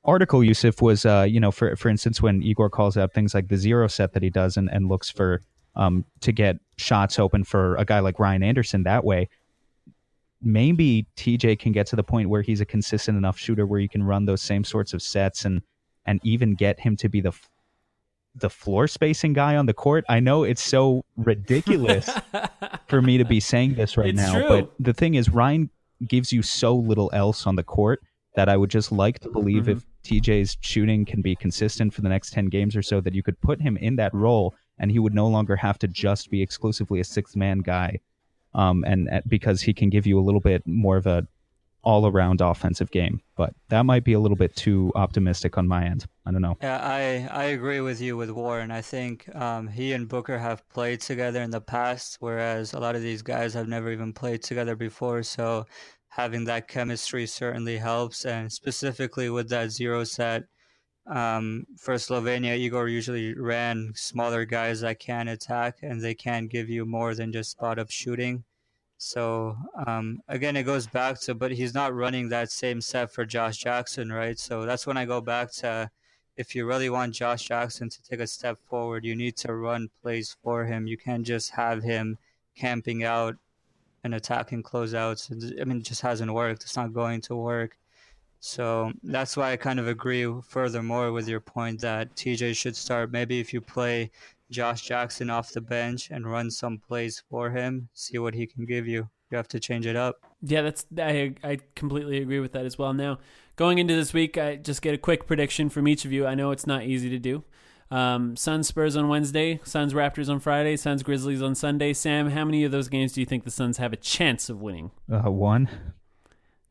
B: article, Yusuf, was, uh, you know, for, for instance, when Igor calls out things like the zero set that he does and, and looks for um, to get shots open for a guy like Ryan Anderson that way. maybe TJ can get to the point where he's a consistent enough shooter where you can run those same sorts of sets and and even get him to be the the floor spacing guy on the court. I know it's so ridiculous for me to be saying this right
A: It's
B: now,
A: true.
B: but the thing is Ryan gives you so little else on the court that I would just like to believe
A: Mm-hmm.
B: if TJ's shooting can be consistent for the next 10 games or so that you could put him in that role and he would no longer have to just be exclusively a sixth man guy um, and and because he can give you a little bit more of a all around offensive game. But that might be a little bit too optimistic on my end. I don't know.
C: Yeah, I I agree with you with Warren. I think um, he and Booker have played together in the past, whereas a lot of these guys have never even played together before. So having that chemistry certainly helps, and specifically with that zero set. Um, for Slovenia, Igor usually ran smaller guys that can attack and they can give you more than just spot up shooting. So um, again, it goes back to, but he's not running that same set for Josh Jackson, right? So that's when I go back to, if you really want Josh Jackson to take a step forward, you need to run plays for him. You can't just have him camping out and attacking closeouts. I mean, it just hasn't worked. It's not going to work. So that's why I kind of agree furthermore with your point that TJ should start. Maybe if you play Josh Jackson off the bench and run some plays for him, see what he can give you. You have to change it up.
A: Yeah, that's I I completely agree with that as well. Now, going into this week, I just get a quick prediction from each of you. I know it's not easy to do. Um, Suns Spurs on Wednesday, Suns Raptors on Friday, Suns Grizzlies on Sunday. Sam, how many of those games do you think the Suns have a chance of winning?
B: Uh, one.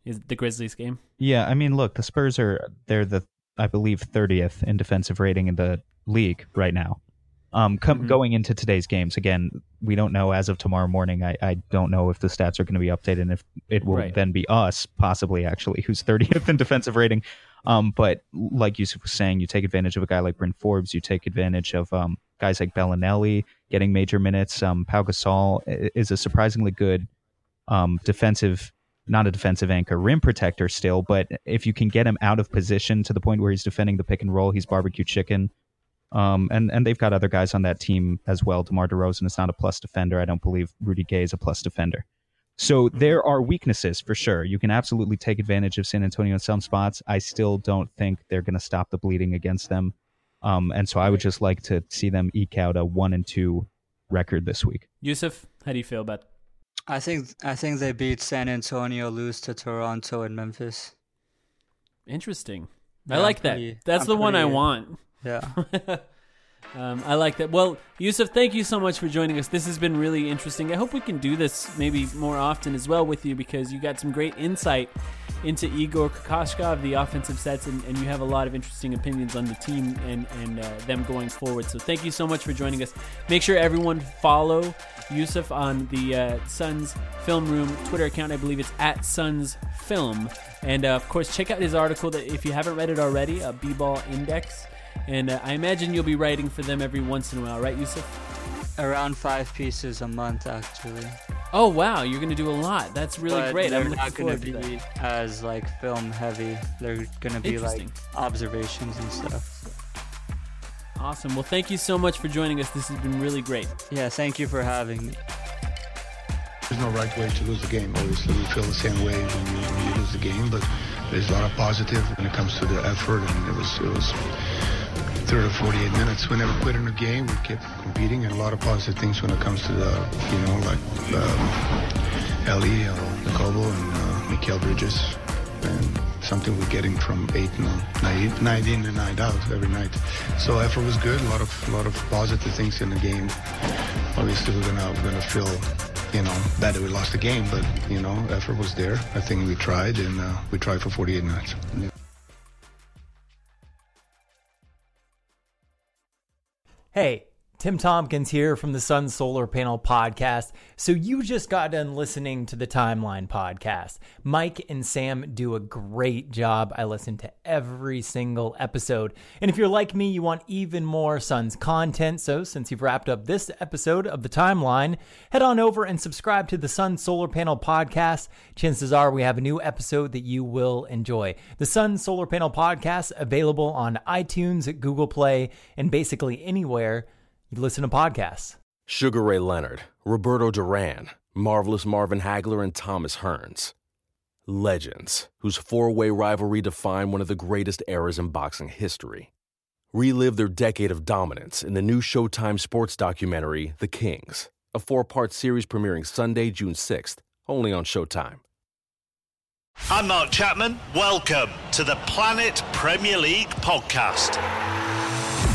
A: Is the Grizzlies game?
B: Yeah, I mean, look, the Spurs are they're the I believe 30th in defensive rating in the league right now. Um, com-
A: Mhm.
B: going into today's games again, we don't know as of tomorrow morning. I, I don't know if the stats are going to be updated and if it will
A: Right.
B: then be us possibly actually who's 30th in defensive rating. Um, but like Yusuf was saying, you take advantage of a guy like Bryn Forbes. You take advantage of um, guys like Belinelli getting major minutes. Um, Pau Gasol is a surprisingly good um, defensive, not a defensive anchor, rim protector still. But if you can get him out of position to the point where he's defending the pick and roll, he's barbecue chicken. Um, and and they've got other guys on that team as well. DeMar DeRozan is not a plus defender. I don't believe Rudy Gay is a plus defender. So there are weaknesses for sure. You can absolutely take advantage of San Antonio in some spots. I still don't think they're going to stop the bleeding against them. Um, and so I would just like to see them eke out a one and two record this week.
A: Yusuf, how do you feel about?
C: I think I think they beat San Antonio, lose to Toronto and Memphis.
A: Interesting.
C: Yeah,
A: I like
C: pretty-
A: that. That's
C: I'm
A: the one I want.
C: Yeah.
A: um, I like that. Well, Yusuf, thank you so much for joining us. This has been really interesting. I hope we can do this maybe more often as well with you because you got some great insight into Igor Kokoshkov, the offensive sets, and, and you have a lot of interesting opinions on the team and, and uh, them going forward. So thank you so much for joining us. Make sure everyone follow Yusuf on the uh, Suns Film Room Twitter account. I believe it's at Suns Film. And uh, of course, check out his article that if you haven't read it already, a B-ball index. And uh, I imagine you'll be writing for them every once in a while, right, Yusuf?
C: Around five pieces a month, actually.
A: Oh wow, you're gonna do a lot. That's really
C: but
A: great.
C: They're
A: I'm looking
C: not going
A: forward
C: to
A: to
C: be
A: that.
C: as like film heavy. They're going to be like observations and stuff.
A: Awesome. Well, thank you so much for joining us. This has been really great.
C: Yeah, thank you for having me.
D: There's no right way to lose the game. Obviously, we feel the same way when you, when you lose the game, but there's a lot of positive when it comes to the effort, and it was it was 30 to 48 minutes. We never quit in the game. We kept competing, and a lot of positive things when it comes to the you know like um, Elie, uh, and uh, Mikal Bridges, and something we're getting from eight and night, night in and night out every night. So effort was good. A lot of a lot of positive things in the game. Obviously, we're gonna we're gonna feel you know, bad that we lost the game, but, you know, effort was there. I think we tried, and uh, we tried for 48 minutes. Yeah.
E: Hey, Tim Tompkins here from the Sun Solar Panel Podcast. So, you just got done listening to the Timeline Podcast. Mike and Sam do a great job. I listen to every single episode. And if you're like me, you want even more Suns content. So, since you've wrapped up this episode of the Timeline, head on over and subscribe to the Sun Solar Panel Podcast. Chances are we have a new episode that you will enjoy. The Sun Solar Panel Podcast available on iTunes, Google Play, and basically anywhere you listen to podcasts.
F: Sugar Ray Leonard, Roberto Duran, Marvelous Marvin Hagler, and Thomas Hearns. Legends, whose four way rivalry defined one of the greatest eras in boxing history. Relive their decade of dominance in the new Showtime sports documentary, The Kings, a four part series premiering Sunday, June 6th, only on Showtime.
G: I'm Mark Chapman. Welcome to the Planet Premier League podcast.